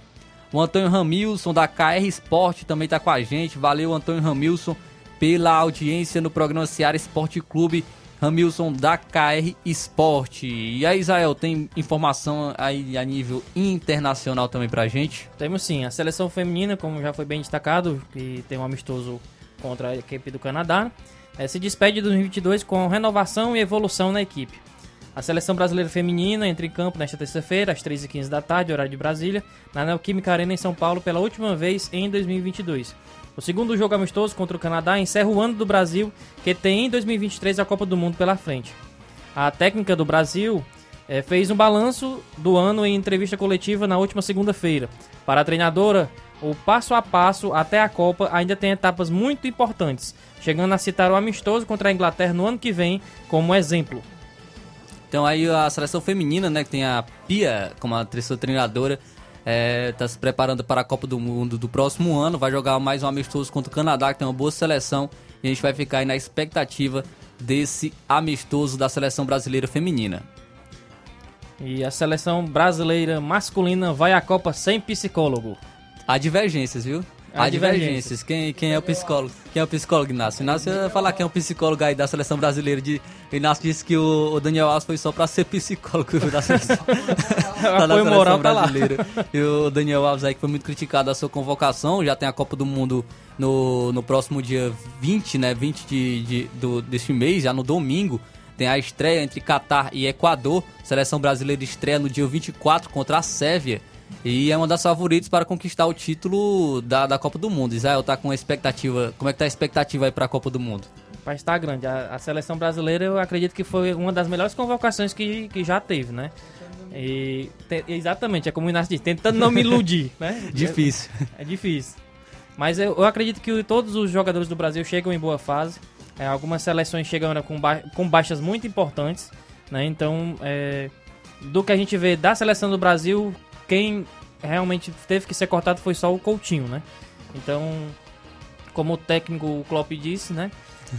O Antônio Ramilson da KR Sport também tá com a gente. Valeu, Antônio Ramilson, pela audiência no programa Seara Esporte Clube. Ramilson da KR Sport. E aí, Israel, tem informação aí a nível internacional também pra gente? Temos sim, a seleção feminina, como já foi bem destacado, que tem um amistoso contra a equipe do Canadá, eh, se despede de 2022 com renovação e evolução na equipe. A seleção brasileira feminina entra em campo nesta terça-feira, às 3h15 da tarde, horário de Brasília, na Neoquímica Arena em São Paulo pela última vez em 2022. O segundo jogo amistoso contra o Canadá encerra o ano do Brasil, que tem em 2023 a Copa do Mundo pela frente. A técnica do Brasil eh, fez um balanço do ano em entrevista coletiva na última segunda-feira. Para a treinadora, o passo a passo até a Copa ainda tem etapas muito importantes, chegando a citar o amistoso contra a Inglaterra no ano que vem como exemplo. Então aí a seleção feminina, né, que tem a Pia como a terceira treinadora, é, tá se preparando para a Copa do Mundo do próximo ano, vai jogar mais um amistoso contra o Canadá, que tem uma boa seleção, e a gente vai ficar aí na expectativa desse amistoso da seleção brasileira feminina. E a seleção brasileira masculina vai à Copa sem psicólogo. Há divergências, viu? Há Há divergências. Quem, quem é o psicólogo? Quem é o psicólogo, Inácio? Inácio ia falar quem é o psicólogo aí da seleção brasileira. De... O Inácio disse que o, o Daniel Alves foi só pra ser psicólogo da seleção, da tá lá. brasileira. E o Daniel Alves aí que foi muito criticado a sua convocação. Já tem a Copa do Mundo no, no próximo dia 20, né? 20 de, de, do, deste mês, já no domingo. Tem a estreia entre Catar e Equador. Seleção brasileira estreia no dia 24 contra a Sérvia. E é uma das favoritas para conquistar o título da, da Copa do Mundo. Israel tá com expectativa. Como é que tá a expectativa aí para a Copa do Mundo? Vai estar grande. A, a seleção brasileira eu acredito que foi uma das melhores convocações que, que já teve, né? E te- exatamente, é como o Inácio disse, tentando não me iludir, né? Difícil. É, é difícil. Mas eu, eu acredito que todos os jogadores do Brasil chegam em boa fase. É, algumas seleções chegam com, ba- com baixas muito importantes, né? Então, é, do que a gente vê da seleção do Brasil, quem realmente teve que ser cortado foi só o Coutinho, né? Então, como o técnico Klopp disse, né?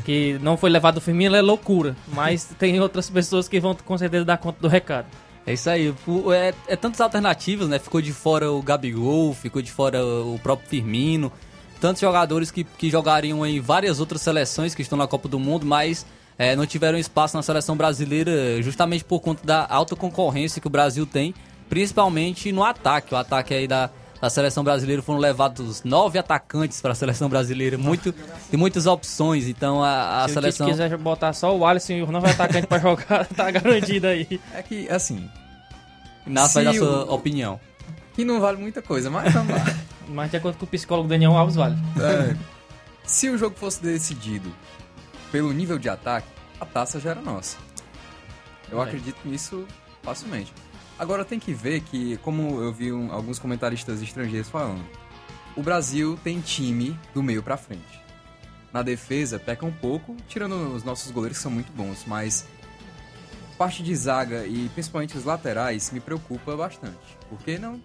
Que não foi levado o Firmino é loucura, mas tem outras pessoas que vão com certeza dar conta do recado. É isso aí. É, é tantas alternativas, né? Ficou de fora o Gabigol, ficou de fora o próprio Firmino. Tantos jogadores que, que jogariam em várias outras seleções que estão na Copa do Mundo, mas é, não tiveram espaço na seleção brasileira justamente por conta da alta concorrência que o Brasil tem, principalmente no ataque. O ataque aí da, da seleção brasileira foram levados nove atacantes para a seleção brasileira, muito, tem muitas opções. Então a, a Se seleção. Tite quiser botar só o Alisson e o novo atacante pra jogar, tá garantido aí. É que, assim. Inácio vai dar se sua o- opinião. Que não vale muita coisa, mas vamos lá. Mas de acordo com o psicólogo Daniel Alves, vale. É, se o jogo fosse decidido pelo nível de ataque, a taça já era nossa. Eu É. acredito nisso facilmente. Agora tem que ver que, como eu vi um- alguns comentaristas estrangeiros falando, o Brasil tem time do meio pra frente. Na defesa peca um pouco, tirando os nossos goleiros que são muito bons, mas parte de zaga e principalmente os laterais me preocupa bastante, porque não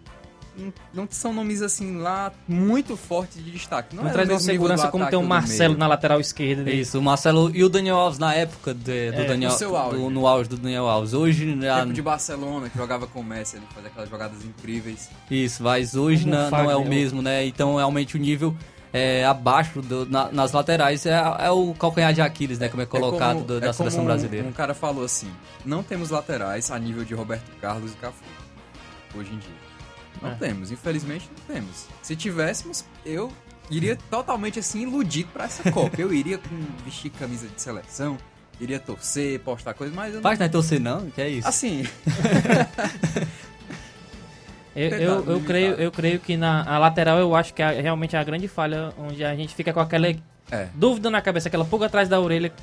não, não são nomes assim lá muito fortes de destaque. Não, Não é traz uma segurança como tem o Marcelo na lateral esquerda. dele. Isso, o Marcelo e o Daniel Alves na época de- do É, Daniel no seu auge. do- no auge do Daniel Alves. Hoje já, Tempo de Barcelona, que jogava com o Messi, ele fazia aquelas jogadas incríveis. isso, mas hoje Como não, é o mesmo, né? Então realmente o nível é abaixo do- na- nas laterais é, é o calcanhar de Aquiles, né? Como é colocado como- do- é da seleção como um- brasileira. Um cara falou assim: não temos laterais a nível de Roberto Carlos e Cafu. Hoje em dia. Não É. temos, infelizmente não temos. Se tivéssemos, eu iria totalmente assim iludido pra essa Copa. Eu iria com vestir camisa de seleção, iria torcer, postar coisas, mas eu Faz não é torcer não, que é isso. Assim, Eu, eu, eu, creio, eu creio que na a lateral eu acho que é realmente a grande falha, onde a gente fica com aquela é. dúvida na cabeça, aquela pulga atrás da orelha.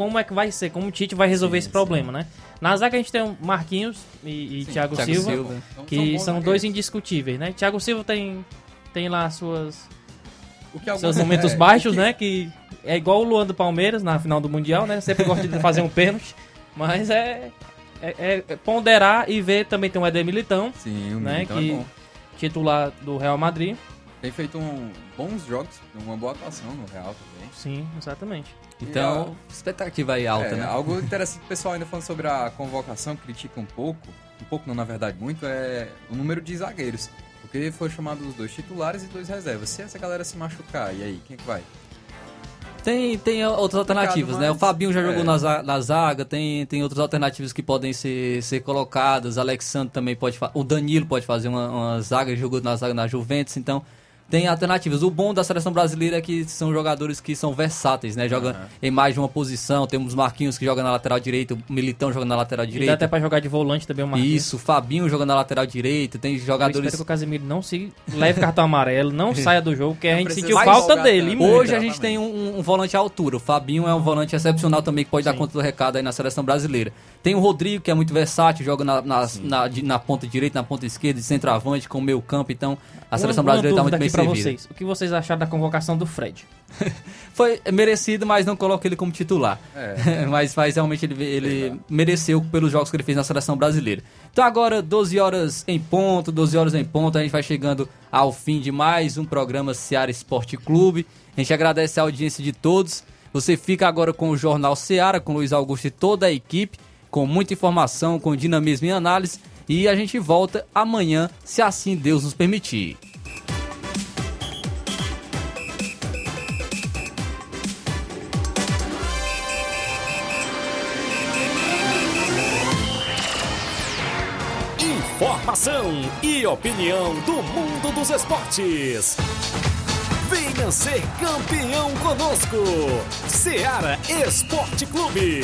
Como é que vai ser? Como o Tite vai resolver Sim, esse sim. problema, né? Na zaga a gente tem o Marquinhos e, e Sim, Thiago, Thiago Silva, Silva. São- que são são, dois indiscutíveis, né? Thiago Silva tem, tem lá suas, O que alguns- seus momentos é, baixos, que- né? Que é igual o Luan do Palmeiras na final do Mundial, né? Sempre gosta de fazer um pênalti, mas é, é, é ponderar e ver também tem o Éder Militão, Sim, o né? Militão é que bom. titular do Real Madrid. Tem feito um, bons jogos, uma boa atuação no Real também. Sim, exatamente. Então, expectativa aí alta, é, né? Algo interessante, o pessoal ainda falando sobre a convocação, critica um pouco, um pouco não, na verdade, muito, é o número de zagueiros. Porque foi chamado os dois titulares e dois reservas. Se essa galera se machucar, e aí, quem é que vai? Tem, tem outras alternativas, né? O Fabinho já é. jogou na, za- na zaga, tem, tem outras alternativas que podem ser, ser colocadas. Alexandre também pode O Danilo pode fazer uma, uma zaga, jogou na zaga na Juventus, então tem alternativas. O bom da seleção brasileira é que são jogadores que são versáteis, né? Joga em mais de uma posição. Temos Marquinhos que joga na lateral direita, o Militão joga na lateral E dá direita. até pra jogar de volante também o Marquinhos. Isso, Fabinho joga na lateral direita, tem Eu espero jogadores que o Casemiro não se leve cartão amarelo, não saia do jogo, porque a gente sentiu se falta dele. muito. Hoje a gente tem um, um volante à altura. O Fabinho é um volante excepcional também que pode dar conta do recado aí na seleção brasileira. Tem o Rodrigo, que é muito versátil, joga na, na, na, de- na ponta direita, na ponta esquerda, de centroavante, com o meio campo. Então a seleção Uma- brasileira está muito bem servida. vocês. O que vocês acharam da convocação do Fred? Foi merecido, mas não coloco ele como titular. É. mas faz realmente ele, ele mereceu pelos jogos que ele fez na seleção brasileira. Então agora, 12 horas em ponto, 12 horas em ponto, a gente vai chegando ao fim de mais um programa Seara Esporte Clube. A gente agradece a audiência de todos. Você fica agora com o Jornal Seara, com Luiz Augusto e toda a equipe, com muita informação, com dinamismo e análise. E a gente volta amanhã, se assim Deus nos permitir. Informação e opinião do mundo dos esportes. Venha ser campeão conosco. Seara Esporte Clube.